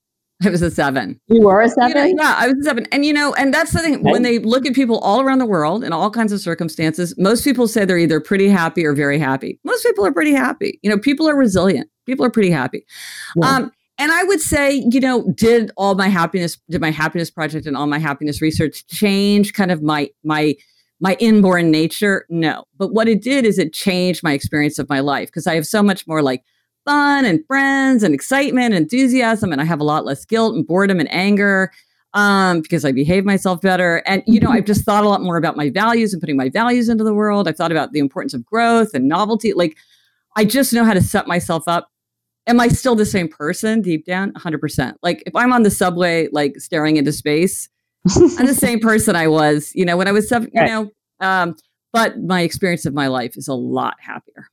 I was a seven. You were a seven? You know, yeah, I was a seven. And you know, and that's the thing. Okay. When they look at people all around the world in all kinds of circumstances, most people say they're either pretty happy or very happy. Most people are pretty happy. You know, people are resilient. People are pretty happy. Yeah. Um, and I would say, you know, did all my happiness, did my happiness project and all my happiness research change kind of my my my inborn nature? No. But what it did is it changed my experience of my life because I have so much more like fun and friends and excitement, and enthusiasm, and I have a lot less guilt and boredom and anger um, because I behave myself better. And, you know, I've just thought a lot more about my values and putting my values into the world. I've thought about the importance of growth and novelty. Like, I just know how to set myself up am I still the same person deep down? 100%. Like if I'm on the subway, like staring into space, I'm the same person I was, you know, when I was, seven, you right. know, um, but my experience of my life is a lot happier.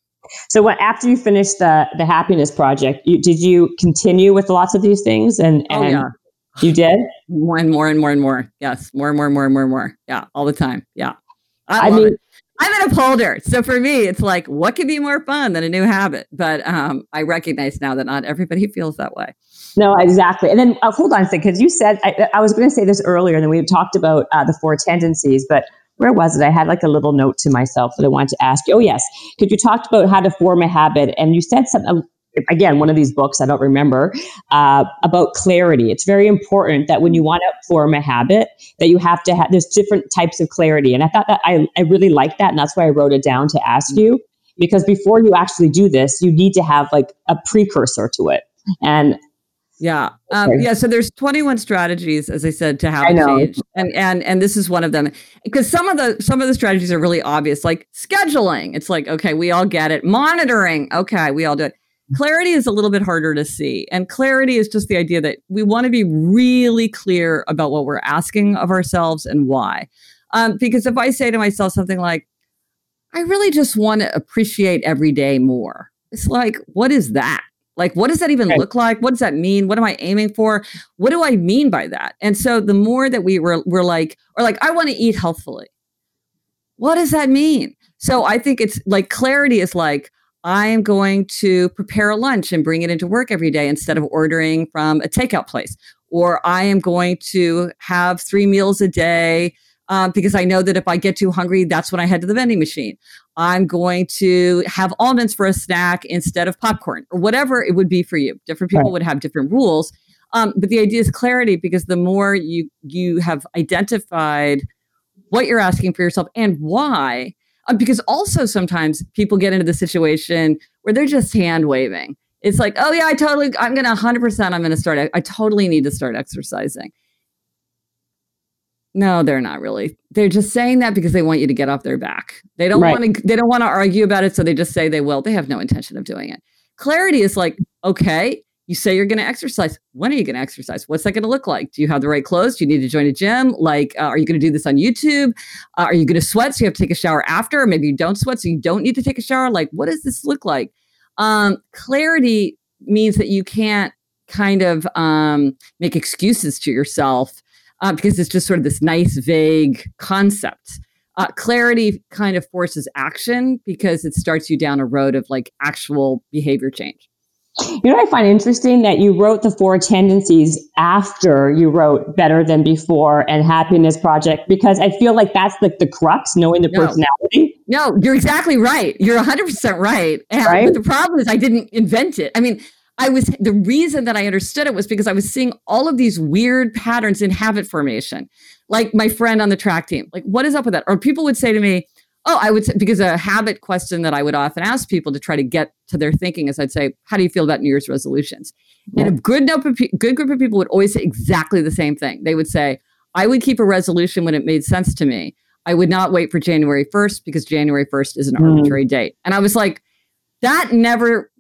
So what, after you finished the, the happiness project, you, did you continue with lots of these things? And, and oh, yeah. you did more and more and more and more. Yes. More and more and more and more and more. Yeah. All the time. Yeah. I, I mean, it. I'm an upholder. So for me, it's like, what could be more fun than a new habit? But um, I recognize now that not everybody feels that way. No, exactly. And then uh, hold on a second, because you said, I, I was going to say this earlier, and then we talked about uh, the four tendencies, but where was it? I had like a little note to myself that I wanted to ask you. Oh, yes. Because you talked about how to form a habit, and you said something, again, one of these books, I don't remember, uh, about clarity. It's very important that when you want to form a habit, that you have to have, there's different types of clarity. And I thought that I, I really liked that. And that's why I wrote it down to ask you, because before you actually do this, you need to have like a precursor to it. And yeah. Um, yeah. So there's 21 strategies, as I said, to have change. And, and, and this is one of them because some of the, some of the strategies are really obvious, like scheduling. It's like, okay, we all get it. Monitoring. Okay. We all do it Clarity is a little bit harder to see. And clarity is just the idea that we want to be really clear about what we're asking of ourselves and why. Um, because if I say to myself something like, I really just want to appreciate every day more, it's like, what is that? Like, what does that even look like? What does that mean? What am I aiming for? What do I mean by that? And so the more that we were, we're like, or like, I want to eat healthfully. What does that mean? So I think it's like clarity is like, I am going to prepare a lunch and bring it into work every day instead of ordering from a takeout place. Or I am going to have three meals a day um, because I know that if I get too hungry, that's when I head to the vending machine. I'm going to have almonds for a snack instead of popcorn or whatever it would be for you. Different people right. would have different rules. Um, but the idea is clarity because the more you you have identified what you're asking for yourself and why, Uh, because also sometimes people get into the situation where they're just hand waving. It's like, oh yeah, I totally, I'm gonna 100%, I'm gonna start. I totally need to start exercising. No, they're not really. They're just saying that because they want you to get off their back. They don't right. want to. They don't want to argue about it, so they just say they will. They have no intention of doing it. Clarity is like, okay, you say you're going to exercise. When are you going to exercise? What's that going to look like? Do you have the right clothes? Do you need to join a gym? Like, uh, are you going to do this on YouTube? Uh, are you going to sweat so you have to take a shower after? Or maybe you don't sweat so you don't need to take a shower. Like, what does this look like? Um, clarity means that you can't kind of um, make excuses to yourself uh, because it's just sort of this nice, vague concept. Uh, clarity kind of forces action because it starts you down a road of like actual behavior change. You know I find interesting that you wrote the four tendencies after you wrote Better Than Before and Happiness Project because I feel like that's like the crux, knowing the no. personality. No, you're exactly right. You're 100% right. And right? the problem is I didn't invent it. I mean, I was the reason that I understood it was because I was seeing all of these weird patterns in habit formation. Like my friend on the track team, like what is up with that? Or people would say to me, "Oh, I would say, because a habit question that I would often ask people to try to get to their thinking is I'd say, "How do you feel about New Year's resolutions?" Yeah. And a good good group of people would always say exactly the same thing. They would say, "I would keep a resolution when it made sense to me. I would not wait for January 1st because January 1st is an mm. arbitrary date." And I was like, that never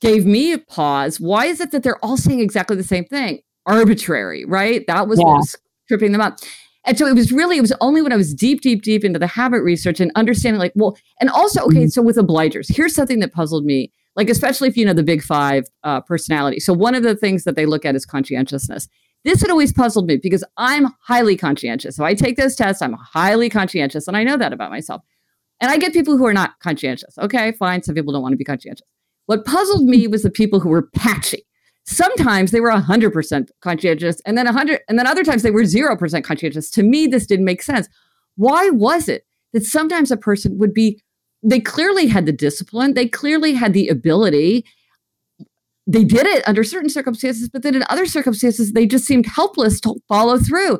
gave me a pause. Why is it that they're all saying exactly the same thing? Arbitrary, right? That was yeah. what was tripping them up. And so it was really, it was only when I was deep, deep, deep into the habit research and understanding, like, well, and also, okay, mm-hmm. so with obligers, here's something that puzzled me, like, especially if you know the big five uh, personality. So one of the things that they look at is conscientiousness. This had always puzzled me because I'm highly conscientious. So I take those tests, I'm highly conscientious, and I know that about myself. And I get people who are not conscientious. Okay, fine. Some people don't want to be conscientious. What puzzled me was the people who were patchy. Sometimes they were 100% conscientious and then 100 and then other times they were 0% conscientious. To me this didn't make sense. Why was it that sometimes a person would be they clearly had the discipline, they clearly had the ability they did it under certain circumstances, but then in other circumstances, they just seemed helpless to follow through.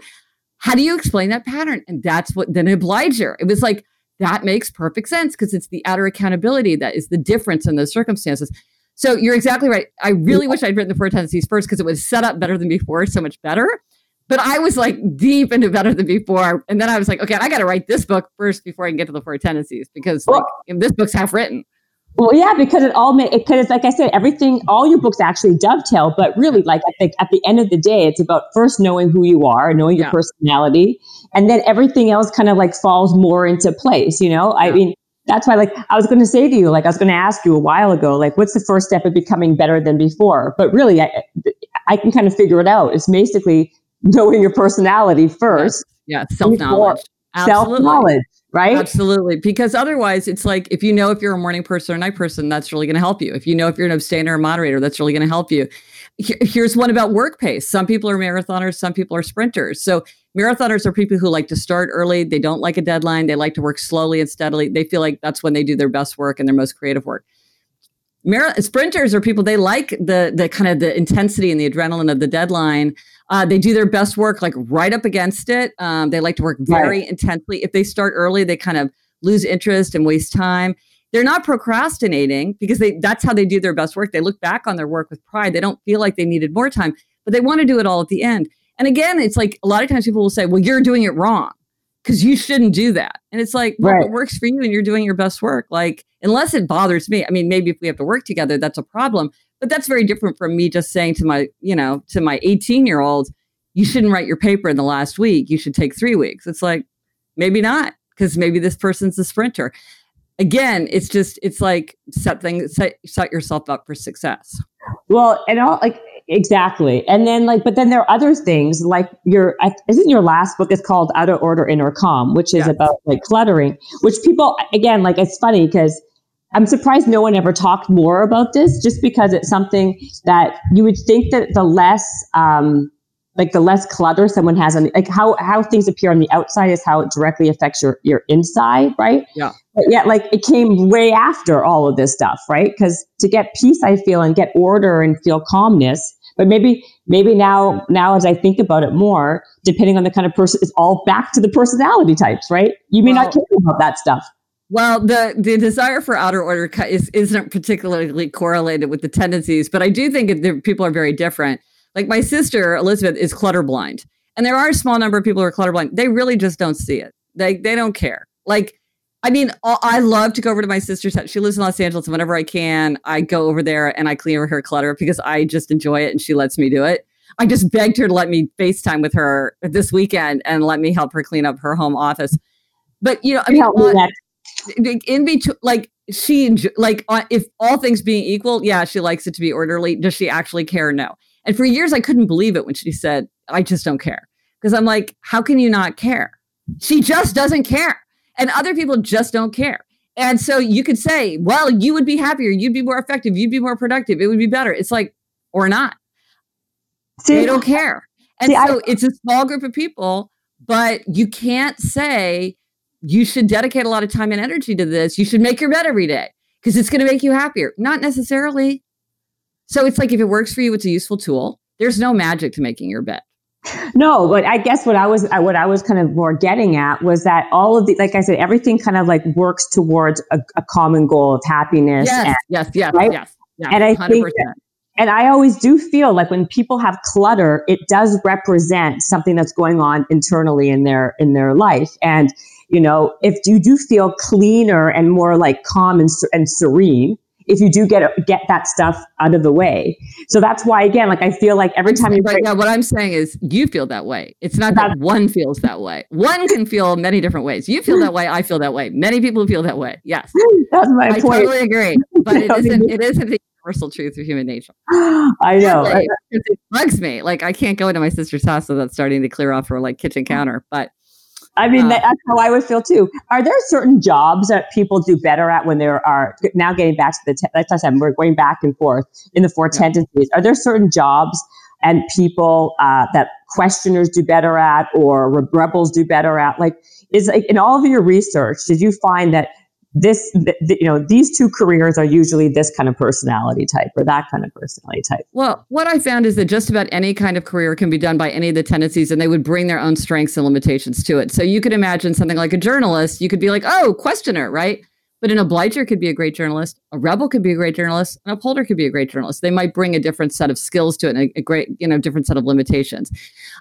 How do you explain that pattern? And that's what then obliger. It was like, that makes perfect sense because it's the outer accountability that is the difference in those circumstances. So you're exactly right. I really wish I'd written the four tendencies first because it was set up better than before, so much better. But I was like deep into better than before. And then I was like, okay, I got to write this book first before I can get to the four tendencies because like, this book's half written. Well, yeah, because it all made because, like I said, everything, all your books actually dovetail. But really, like I think at the end of the day, it's about first knowing who you are, knowing your yeah. personality, and then everything else kind of like falls more into place. You know, yeah. I mean, that's why, like, I was going to say to you, like, I was going to ask you a while ago, like, what's the first step of becoming better than before? But really, I, I can kind of figure it out. It's basically knowing your personality first. Yeah, yeah. self knowledge. Self knowledge right? Absolutely. Because otherwise, it's like if you know if you're a morning person or a night person, that's really going to help you. If you know if you're an abstainer or a moderator, that's really going to help you. Here's one about work pace. Some people are marathoners, some people are sprinters. So, marathoners are people who like to start early. They don't like a deadline. They like to work slowly and steadily. They feel like that's when they do their best work and their most creative work. Mar- sprinters are people they like the the kind of the intensity and the adrenaline of the deadline uh, they do their best work like right up against it. Um, they like to work very right. intensely. If they start early, they kind of lose interest and waste time. They're not procrastinating because they that's how they do their best work. They look back on their work with pride. They don't feel like they needed more time, but they want to do it all at the end. And again, it's like a lot of times people will say, "Well, you're doing it wrong." because you shouldn't do that. And it's like, well, right. it works for you and you're doing your best work. Like, unless it bothers me, I mean, maybe if we have to work together, that's a problem. But that's very different from me just saying to my, you know, to my 18 year old, you shouldn't write your paper in the last week. You should take three weeks. It's like, maybe not, because maybe this person's a sprinter. Again, it's just, it's like set things, set, set yourself up for success. Well, and all like, exactly. And then like, but then there are other things like your, isn't your last book is called Outer Order, Inner Calm, which is yes. about like cluttering, which people, again, like it's funny because I'm surprised no one ever talked more about this just because it's something that you would think that the less, um, like the less clutter someone has on like how how things appear on the outside is how it directly affects your your inside right? Yeah. But yet like it came way after all of this stuff right? Because to get peace i feel and get order and feel calmness but maybe maybe now now as i think about it more depending on the kind of person it's all back to the personality types right? You may well, not care about that stuff. Well, the the desire for outer order is isn't particularly correlated with the tendencies, but I do think that people are very different. Like my sister Elizabeth is clutter blind, and there are a small number of people who are clutter blind. They really just don't see it. They they don't care. Like, I mean, I love to go over to my sister's house. She lives in Los Angeles, and whenever I can, I go over there and I clean her clutter because I just enjoy it, and she lets me do it. I just begged her to let me FaceTime with her this weekend and let me help her clean up her home office. But you know, I mean, in between, like she like uh, if all things being equal, yeah, she likes it to be orderly. Does she actually care? No. And for years, I couldn't believe it when she said, I just don't care. Because I'm like, how can you not care? She just doesn't care. And other people just don't care. And so you could say, well, you would be happier. You'd be more effective. You'd be more productive. It would be better. It's like, or not. See, they don't care. And see, so I, it's a small group of people, but you can't say you should dedicate a lot of time and energy to this. You should make your bed every day because it's going to make you happier. Not necessarily. So it's like if it works for you, it's a useful tool. There's no magic to making your bed. No, but I guess what I was what I was kind of more getting at was that all of the like I said, everything kind of like works towards a, a common goal of happiness. Yes, and, yes, yes, right? yes, yes. And I 100%. think that, and I always do feel like when people have clutter, it does represent something that's going on internally in their in their life. And you know, if you do feel cleaner and more like calm and, and serene, if you do get get that stuff out of the way. So that's why again, like I feel like every time you right now, what I'm saying is you feel that way. It's not that one feels that way. One can feel many different ways. You feel that way. I feel that way. Many people feel that way. Yes, that's my I point. I totally agree. But it isn't. It isn't the universal truth of human nature. I know. it bugs me. Like I can't go into my sister's house without starting to clear off her like kitchen oh. counter. But I mean, uh, that's how I would feel too. Are there certain jobs that people do better at when there are now getting back to the, te- like I said, we're going back and forth in the four yeah. tendencies. Are there certain jobs and people uh, that questioners do better at or rebels do better at? Like, is like in all of your research, did you find that this th- you know these two careers are usually this kind of personality type or that kind of personality type. Well what i found is that just about any kind of career can be done by any of the tendencies and they would bring their own strengths and limitations to it. So you could imagine something like a journalist. You could be like oh questioner right? But an obliger could be a great journalist. A rebel could be a great journalist. An upholder could be a great journalist. They might bring a different set of skills to it and a, a great you know different set of limitations.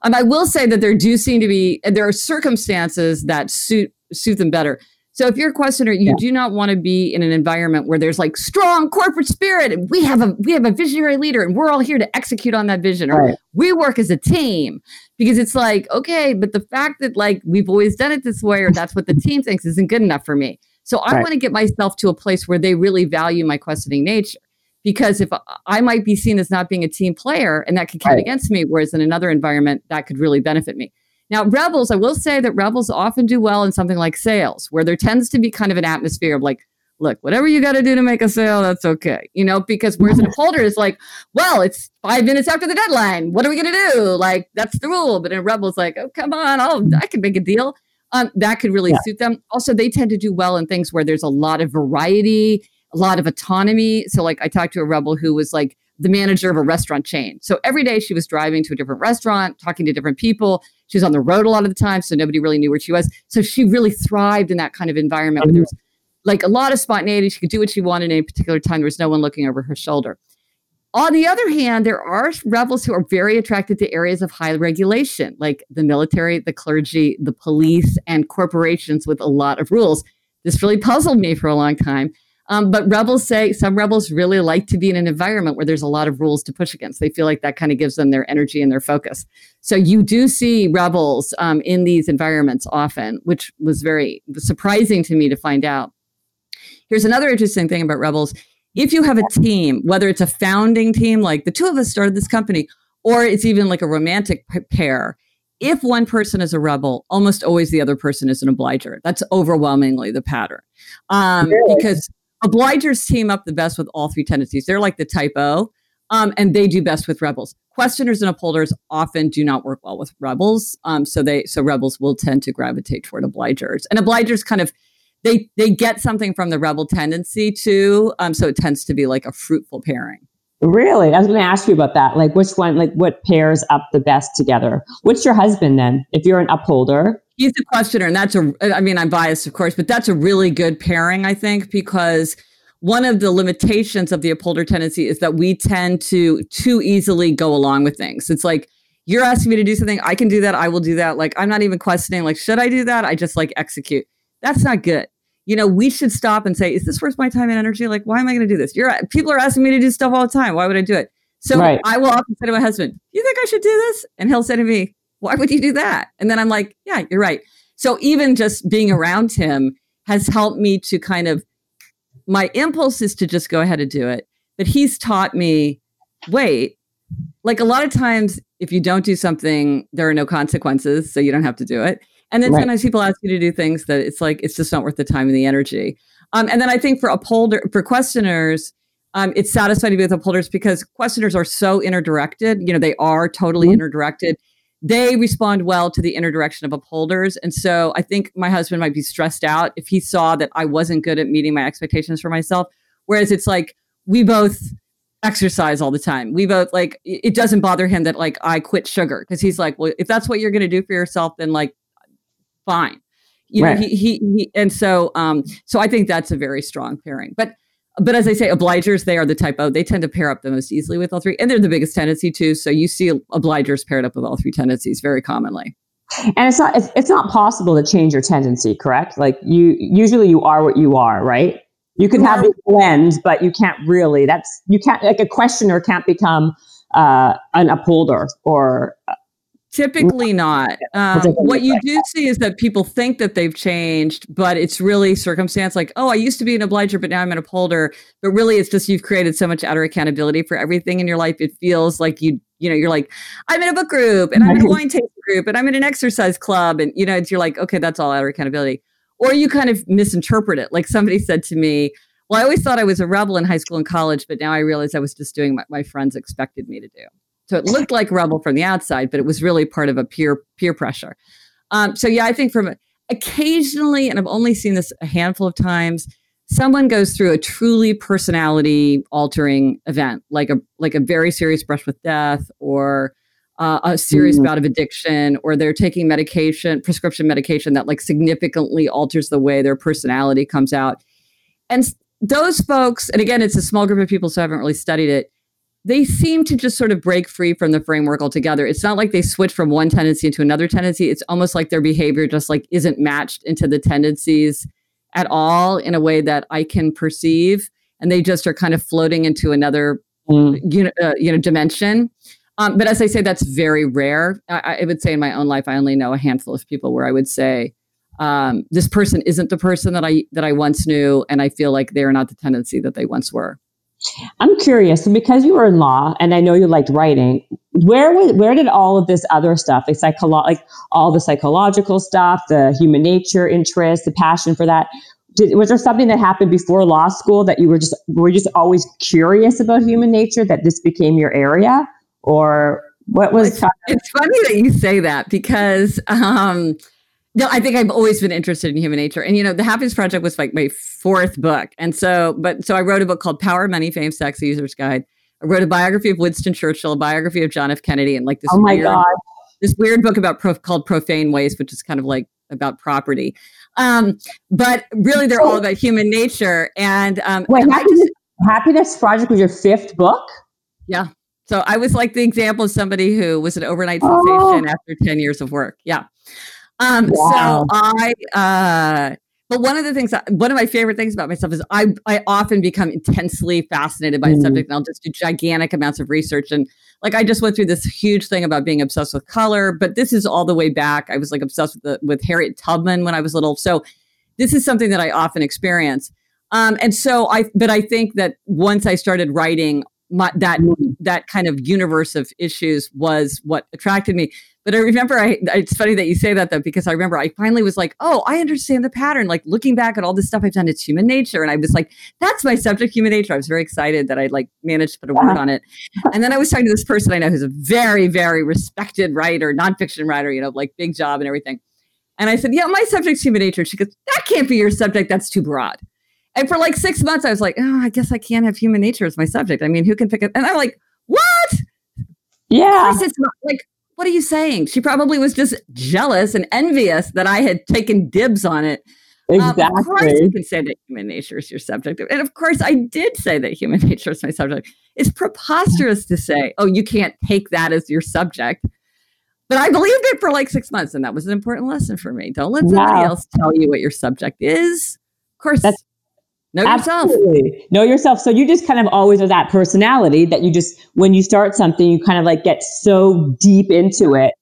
Um, i will say that there do seem to be there are circumstances that suit suit them better so if you're a questioner, you yeah. do not want to be in an environment where there's like strong corporate spirit and we have a we have a visionary leader and we're all here to execute on that vision or right. we work as a team because it's like okay, but the fact that like we've always done it this way or that's what the team thinks isn't good enough for me. So I right. want to get myself to a place where they really value my questioning nature. Because if I might be seen as not being a team player and that could count right. against me, whereas in another environment that could really benefit me. Now, rebels, I will say that rebels often do well in something like sales, where there tends to be kind of an atmosphere of like, look, whatever you got to do to make a sale, that's okay. You know, because whereas an upholder is like, well, it's five minutes after the deadline. What are we going to do? Like, that's the rule. But in rebels, like, oh, come on, I'll, I can make a deal. Um, that could really yeah. suit them. Also, they tend to do well in things where there's a lot of variety, a lot of autonomy. So, like, I talked to a rebel who was like the manager of a restaurant chain. So every day she was driving to a different restaurant, talking to different people. She was on the road a lot of the time, so nobody really knew where she was. So she really thrived in that kind of environment where there was like a lot of spontaneity. She could do what she wanted at any particular time. There was no one looking over her shoulder. On the other hand, there are rebels who are very attracted to areas of high regulation, like the military, the clergy, the police, and corporations with a lot of rules. This really puzzled me for a long time um, but rebels say some rebels really like to be in an environment where there's a lot of rules to push against. They feel like that kind of gives them their energy and their focus. So you do see rebels um, in these environments often, which was very surprising to me to find out. Here's another interesting thing about rebels. If you have a team, whether it's a founding team, like the two of us started this company, or it's even like a romantic pair, if one person is a rebel, almost always the other person is an obliger. That's overwhelmingly the pattern. Um, really? Because obligers team up the best with all three tendencies. They're like the type O. Um, and they do best with rebels. Questioners and upholders often do not work well with rebels. Um, so they so rebels will tend to gravitate toward obligers. And obligers kind of they they get something from the rebel tendency too. Um, so it tends to be like a fruitful pairing. Really? I was going to ask you about that. Like, which one, like, what pairs up the best together? What's your husband then? If you're an upholder, he's a questioner, and that's a. I mean, I'm biased, of course, but that's a really good pairing, I think, because one of the limitations of the upholder tendency is that we tend to too easily go along with things. It's like you're asking me to do something, I can do that, I will do that. Like I'm not even questioning, like, should I do that? I just like execute. That's not good you know, we should stop and say, is this worth my time and energy? Like, why am I going to do this? You're people are asking me to do stuff all the time. Why would I do it? So right. I will often say to my husband, you think I should do this? And he'll say to me, why would you do that? And then I'm like, yeah, you're right. So even just being around him has helped me to kind of, my impulse is to just go ahead and do it. But he's taught me, wait, like a lot of times, if you don't do something, there are no consequences. So you don't have to do it. And then right. sometimes people ask you to do things that it's like it's just not worth the time and the energy. Um, and then I think for upholder for questioners, um, it's satisfying to be with upholders because questioners are so inner-directed. You know, they are totally mm-hmm. inner-directed. They respond well to the interdirection of upholders. And so I think my husband might be stressed out if he saw that I wasn't good at meeting my expectations for myself. Whereas it's like we both exercise all the time. We both like it doesn't bother him that like I quit sugar because he's like, well, if that's what you're going to do for yourself, then like fine. You right. know, he, he, he, and so, um, so I think that's a very strong pairing. But, but as I say, obligers, they are the type of, they tend to pair up the most easily with all three. And they're the biggest tendency too. So you see obligers paired up with all three tendencies very commonly. And it's not, it's, it's not possible to change your tendency, correct? Like you, usually you are what you are, right? You can have a blend, but you can't really, that's, you can't, like a questioner can't become uh, an upholder or Typically not. Um, what you do see is that people think that they've changed, but it's really circumstance like, oh, I used to be an obliger, but now I'm an upholder. But really, it's just you've created so much outer accountability for everything in your life. It feels like you, you know, you're like, I'm in a book group and I'm in a wine tasting group and I'm in an exercise club. And, you know, it's, you're like, okay, that's all outer accountability. Or you kind of misinterpret it. Like somebody said to me, well, I always thought I was a rebel in high school and college, but now I realize I was just doing what my friends expected me to do. So it looked like rebel from the outside, but it was really part of a peer peer pressure. Um, so yeah, I think from occasionally, and I've only seen this a handful of times, someone goes through a truly personality altering event, like a like a very serious brush with death, or uh, a serious mm-hmm. bout of addiction, or they're taking medication, prescription medication that like significantly alters the way their personality comes out. And those folks, and again, it's a small group of people, so I haven't really studied it they seem to just sort of break free from the framework altogether. It's not like they switch from one tendency into another tendency. It's almost like their behavior just like isn't matched into the tendencies at all in a way that I can perceive, and they just are kind of floating into another mm. you know, uh, you know dimension. Um, but as I say, that's very rare. I, I, would say in my own life, I only know a handful of people where I would say um, this person isn't the person that I that I once knew, and I feel like they are not the tendency that they once were. I'm curious, because you were in law, and I know you liked writing. Where was, where did all of this other stuff, like psycholo- like all the psychological stuff, the human nature interest, the passion for that? Did, was there something that happened before law school that you were just were just always curious about human nature that this became your area, or what was? It's, it's funny that you say that because um, no, I think I've always been interested in human nature. And, you know, the Happiness Project was like my fourth book. And so, but so I wrote a book called Power, Money, Fame, Sex, User's Guide. I wrote a biography of Winston Churchill, a biography of John F. Kennedy, and like this oh my weird, God. this weird book about prof, called Profane Waste, which is kind of like about property. Um, but really, they're all about human nature. And um, wait, happiness, just, happiness Project was your fifth book? Yeah. So I was like the example of somebody who was an overnight sensation oh. after 10 years of work. Yeah. Um, wow. So I, uh, but one of the things, that, one of my favorite things about myself is I, I often become intensely fascinated by mm. a subject and I'll just do gigantic amounts of research. And like, I just went through this huge thing about being obsessed with color, but this is all the way back. I was like obsessed with, the, with Harriet Tubman when I was little. So this is something that I often experience. Um, and so I, but I think that once I started writing, my, that that kind of universe of issues was what attracted me. But I remember, I, it's funny that you say that though, because I remember I finally was like, oh, I understand the pattern. Like looking back at all this stuff I've done, it's human nature. And I was like, that's my subject, human nature. I was very excited that I like managed to put a word on it. And then I was talking to this person I know who's a very, very respected writer, nonfiction writer, you know, like big job and everything. And I said, yeah, my subject's human nature. She goes, that can't be your subject. That's too broad. And for like six months, I was like, oh, I guess I can't have human nature as my subject. I mean, who can pick it? And I'm like, what? Yeah. Like, what are you saying? She probably was just jealous and envious that I had taken dibs on it. Exactly. Um, of course, you can say that human nature is your subject. And of course, I did say that human nature is my subject. It's preposterous to say, oh, you can't take that as your subject. But I believed it for like six months, and that was an important lesson for me. Don't let somebody wow. else tell you what your subject is. Of course, that's Know Absolutely. yourself. Know yourself. So you just kind of always are that personality that you just, when you start something, you kind of like get so deep into it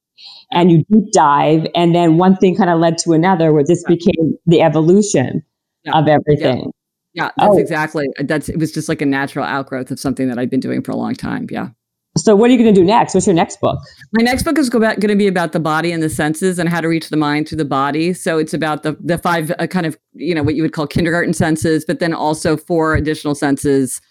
and you deep dive. And then one thing kind of led to another where this became the evolution yeah. of everything. Yeah. yeah that's oh. exactly. That's, it was just like a natural outgrowth of something that I've been doing for a long time. Yeah. So, what are you going to do next? What's your next book? My next book is going to be about the body and the senses and how to reach the mind through the body. So, it's about the the five uh, kind of you know what you would call kindergarten senses, but then also four additional senses,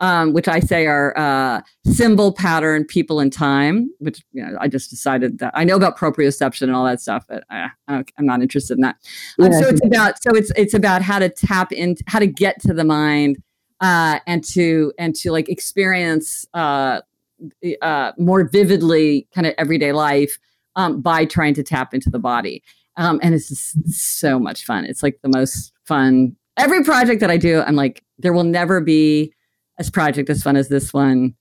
um, which I say are uh, symbol, pattern, people, and time. Which you know, I just decided that I know about proprioception and all that stuff, but uh, I, am not interested in that. Um, so it's about so it's it's about how to tap in, how to get to the mind, uh, and to and to like experience uh, uh, more vividly kind of everyday life um, by trying to tap into the body. Um, and it's just so much fun. It's like the most fun. Every project that I do, I'm like, there will never be a project as fun as this one.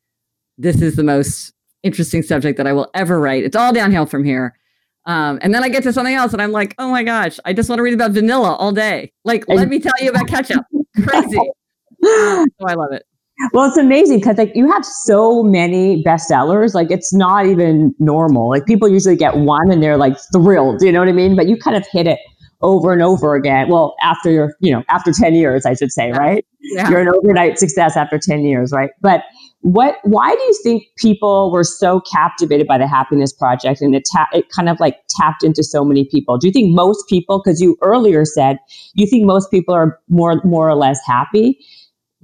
This is the most interesting subject that I will ever write. It's all downhill from here. Um, and then I get to something else and I'm like, oh my gosh, I just want to read about vanilla all day. Like, let me tell you about ketchup. Crazy. oh, I love it. Well, it's amazing because like you have so many bestsellers. Like it's not even normal. Like people usually get one and they're like thrilled. You know what I mean? But you kind of hit it over and over again. Well, after your, you know, after 10 years, I should say, right? Yeah. You're an overnight success after 10 years, right? But what why do you think people were so captivated by the happiness project and it ta- it kind of like tapped into so many people do you think most people because you earlier said you think most people are more more or less happy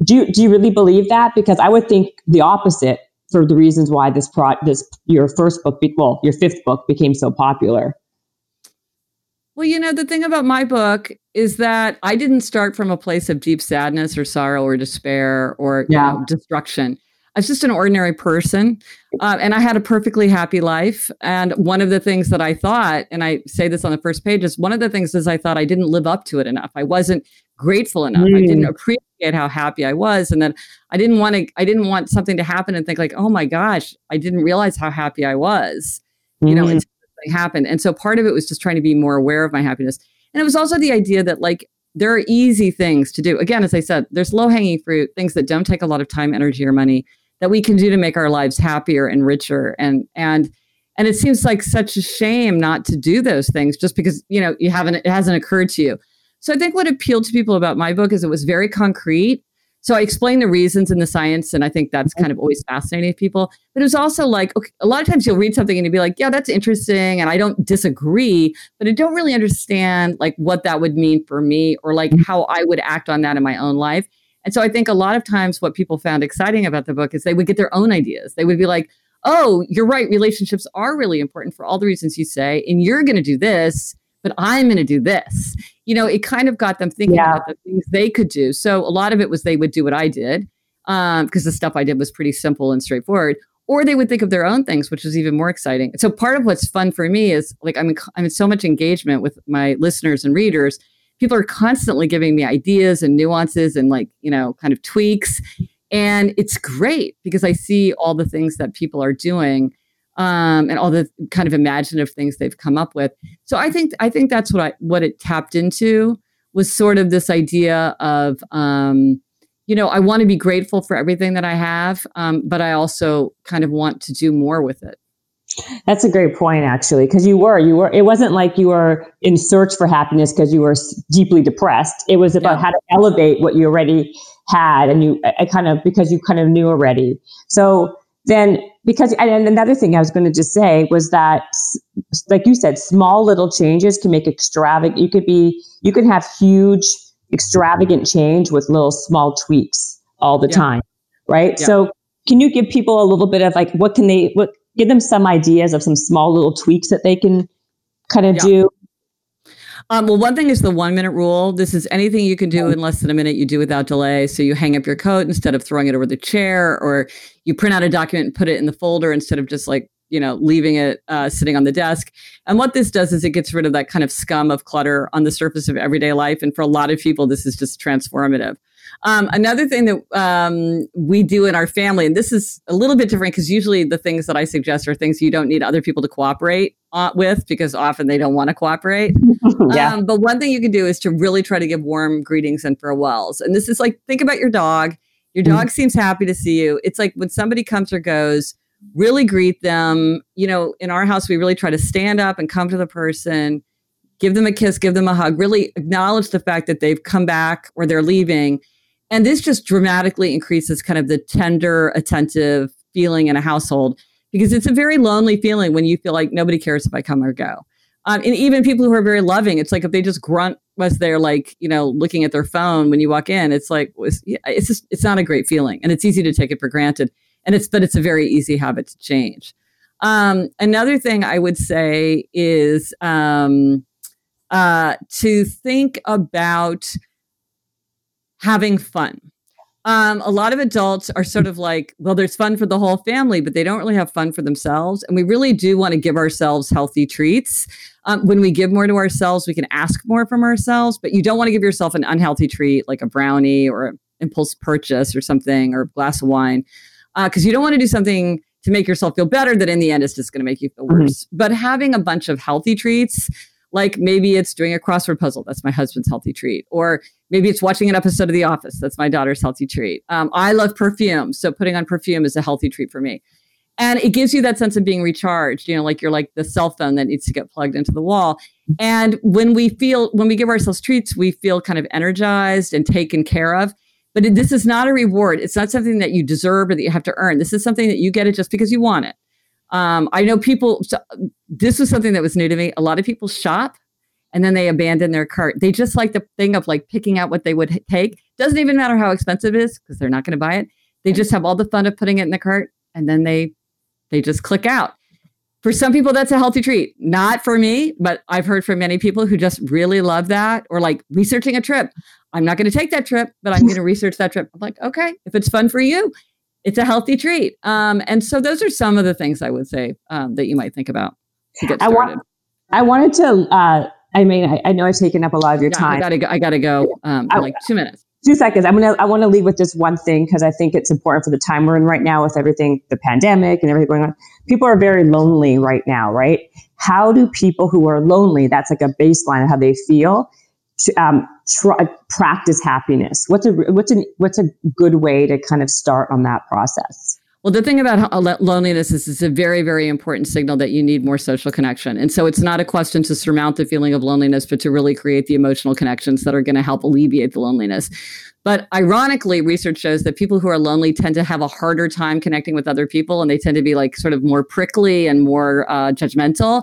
do you, do you really believe that? Because I would think the opposite for the reasons why this pro this your first book, be, well, your fifth book became so popular. Well, you know, the thing about my book is that I didn't start from a place of deep sadness or sorrow or despair or yeah. you know, destruction. I was just an ordinary person. Uh, and I had a perfectly happy life. And one of the things that I thought, and I say this on the first page, is one of the things is I thought I didn't live up to it enough. I wasn't grateful enough. Mm. I didn't mm. Appreciate how happy I was. And then I didn't want to, I didn't want something to happen and think like, oh my gosh, I didn't realize how happy I was, you know, mm. until something happened. And so part of it was just trying to be more aware of my happiness. And it was also the idea that like there are easy things to do. Again, as I said, there's low hanging fruit, things that don't take a lot of time, energy, or money that we can do to make our lives happier and richer and and and it seems like such a shame not to do those things just because you know you haven't it hasn't occurred to you so i think what appealed to people about my book is it was very concrete so i explained the reasons and the science and i think that's mm-hmm. kind of always fascinating to people but it was also like okay, a lot of times you'll read something and you'll be like yeah that's interesting and i don't disagree but i don't really understand like what that would mean for me or like mm-hmm. how i would act on that in my own life and so I think a lot of times what people found exciting about the book is they would get their own ideas. They would be like, oh, you're right. Relationships are really important for all the reasons you say. And you're going to do this, but I'm going to do this. You know, it kind of got them thinking yeah. about the things they could do. So a lot of it was they would do what I did because um, the stuff I did was pretty simple and straightforward. Or they would think of their own things, which was even more exciting. So part of what's fun for me is like I'm in, I'm in so much engagement with my listeners and readers people are constantly giving me ideas and nuances and like, you know, kind of tweaks. And it's great because I see all the things that people are doing um, and all the kind of imaginative things they've come up with. So I think I think that's what I what it tapped into was sort of this idea of um, you know I want to be grateful for everything that I have, um, but I also kind of want to do more with it. That's a great point, actually, because you were, you were, it wasn't like you were in search for happiness because you were deeply depressed. It was about yeah. how to elevate what you already had and you I kind of because you kind of knew already. So then because and another thing I was going to just say was that like you said small little changes can make extravagant you could be you can have huge extravagant change with little small tweaks all the yeah. time right yeah. so can you give people a little bit of like what can they what give them some ideas of some small little tweaks that they can kind of yeah. do um, well, one thing is the one minute rule. This is anything you can do in less than a minute, you do without delay. So you hang up your coat instead of throwing it over the chair, or you print out a document and put it in the folder instead of just like, you know, leaving it uh, sitting on the desk. And what this does is it gets rid of that kind of scum of clutter on the surface of everyday life. And for a lot of people, this is just transformative. Um, another thing that um, we do in our family, and this is a little bit different because usually the things that I suggest are things you don't need other people to cooperate uh, with because often they don't want to cooperate. yeah. Um, but one thing you can do is to really try to give warm greetings and farewells. And this is like, think about your dog. Your dog mm-hmm. seems happy to see you. It's like when somebody comes or goes, really greet them. You know, in our house, we really try to stand up and come to the person, give them a kiss, give them a hug, really acknowledge the fact that they've come back or they're leaving and this just dramatically increases kind of the tender, attentive feeling in a household because it's a very lonely feeling when you feel like nobody cares if I come or go. Um, and even people who are very loving, it's like if they just grunt was they're like, you know, looking at their phone when you walk in, it's like, it's just, it's not a great feeling. And it's easy to take it for granted. And it's, but it's a very easy habit to change. Um, another thing I would say is um, uh, to think about having fun. Um, a lot of adults are sort of like, well, there's fun for the whole family, but they don't really have fun for themselves. And we really do want to give ourselves healthy treats. Um, when we give more to ourselves, we can ask more from ourselves, but you don't want to give yourself an unhealthy treat like a brownie or an impulse purchase or something or a glass of wine, because uh, you don't want to do something to make yourself feel better that in the end is just going to make you feel mm-hmm. worse. Mm-hmm. But having a bunch of healthy treats, like maybe it's doing a crossword puzzle, that's my husband's healthy treat, or Maybe it's watching an episode of The Office. That's my daughter's healthy treat. Um, I love perfume. So putting on perfume is a healthy treat for me. And it gives you that sense of being recharged, you know, like you're like the cell phone that needs to get plugged into the wall. And when we feel, when we give ourselves treats, we feel kind of energized and taken care of. But this is not a reward. It's not something that you deserve or that you have to earn. This is something that you get it just because you want it. Um, I know people, this was something that was new to me. A lot of people shop and then they abandon their cart. They just like the thing of like picking out what they would take. Doesn't even matter how expensive it is because they're not going to buy it. They just have all the fun of putting it in the cart and then they they just click out. For some people, that's a healthy treat. Not for me, but I've heard from many people who just really love that or like researching a trip. I'm not going to take that trip, but I'm going to research that trip. I'm like, okay, if it's fun for you, it's a healthy treat. Um, and so those are some of the things I would say um, that you might think about to get started. I, want, I wanted to uh, I mean, I, I, know I've taken up a lot of your yeah, time. I gotta go. I gotta go. Um, I, like two minutes. Two seconds. I'm gonna. I want to leave with just one thing because I think it's important for the time we're in right now with everything, the pandemic and everything going on. People are very lonely right now, right? How do people who are lonely? That's like a baseline of how they feel. Um, try, practice happiness. What's a what's a what's a good way to kind of start on that process? Well, the thing about loneliness is it's a very, very important signal that you need more social connection. And so it's not a question to surmount the feeling of loneliness, but to really create the emotional connections that are going to help alleviate the loneliness. But ironically, research shows that people who are lonely tend to have a harder time connecting with other people and they tend to be like sort of more prickly and more uh, judgmental.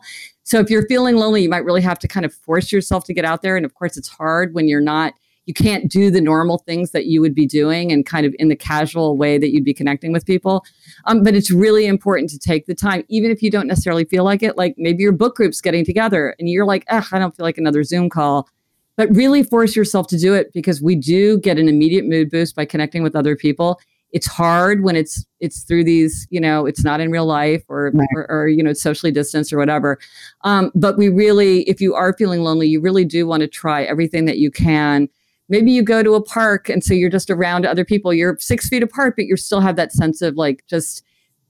So if you're feeling lonely, you might really have to kind of force yourself to get out there. And of course, it's hard when you're not you can't do the normal things that you would be doing and kind of in the casual way that you'd be connecting with people. Um, but it's really important to take the time, even if you don't necessarily feel like it. Like maybe your book group's getting together and you're like, Ugh, I don't feel like another Zoom call. But really force yourself to do it because we do get an immediate mood boost by connecting with other people. It's hard when it's it's through these, you know, it's not in real life or right. or, or, you know, socially distanced or whatever. Um, but we really, if you are feeling lonely, you really do want to try everything that you can maybe you go to a park and so you're just around other people you're six feet apart but you still have that sense of like just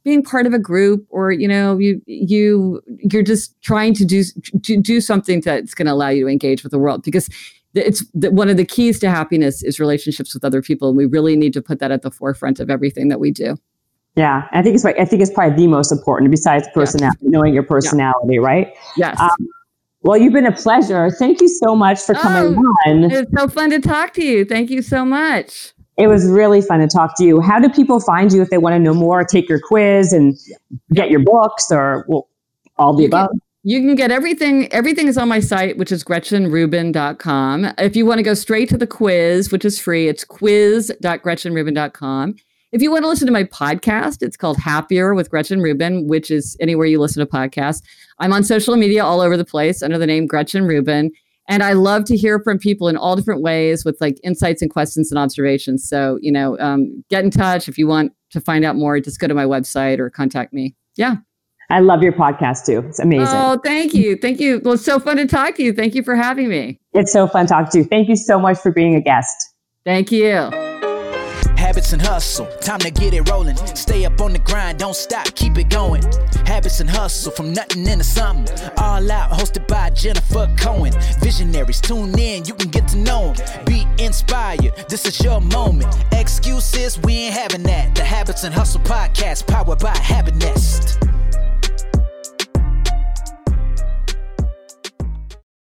being part of a group or you know you you you're just trying to do to do something that's going to allow you to engage with the world because it's the, one of the keys to happiness is relationships with other people and we really need to put that at the forefront of everything that we do yeah i think it's i think it's probably the most important besides personality yeah. knowing your personality yeah. right yes um, well, you've been a pleasure. Thank you so much for coming oh, on. It's so fun to talk to you. Thank you so much. It was really fun to talk to you. How do people find you if they want to know more, take your quiz and get your books or well, all the above? You can get everything. Everything is on my site, which is gretchenrubin.com. If you want to go straight to the quiz, which is free, it's quiz.gretchenrubin.com. If you want to listen to my podcast, it's called Happier with Gretchen Rubin, which is anywhere you listen to podcasts. I'm on social media all over the place under the name Gretchen Rubin. And I love to hear from people in all different ways with like insights and questions and observations. So, you know, um, get in touch if you want to find out more. Just go to my website or contact me. Yeah. I love your podcast too. It's amazing. Oh, thank you. Thank you. Well, it's so fun to talk to you. Thank you for having me. It's so fun talking to you. Thank you so much for being a guest. Thank you. Habits and hustle, time to get it rolling. Stay up on the grind, don't stop, keep it going. Habits and hustle, from nothing into something. All out, hosted by Jennifer Cohen. Visionaries, tune in, you can get to know them. Be inspired, this is your moment. Excuses, we ain't having that. The Habits and Hustle podcast, powered by Habit Nest.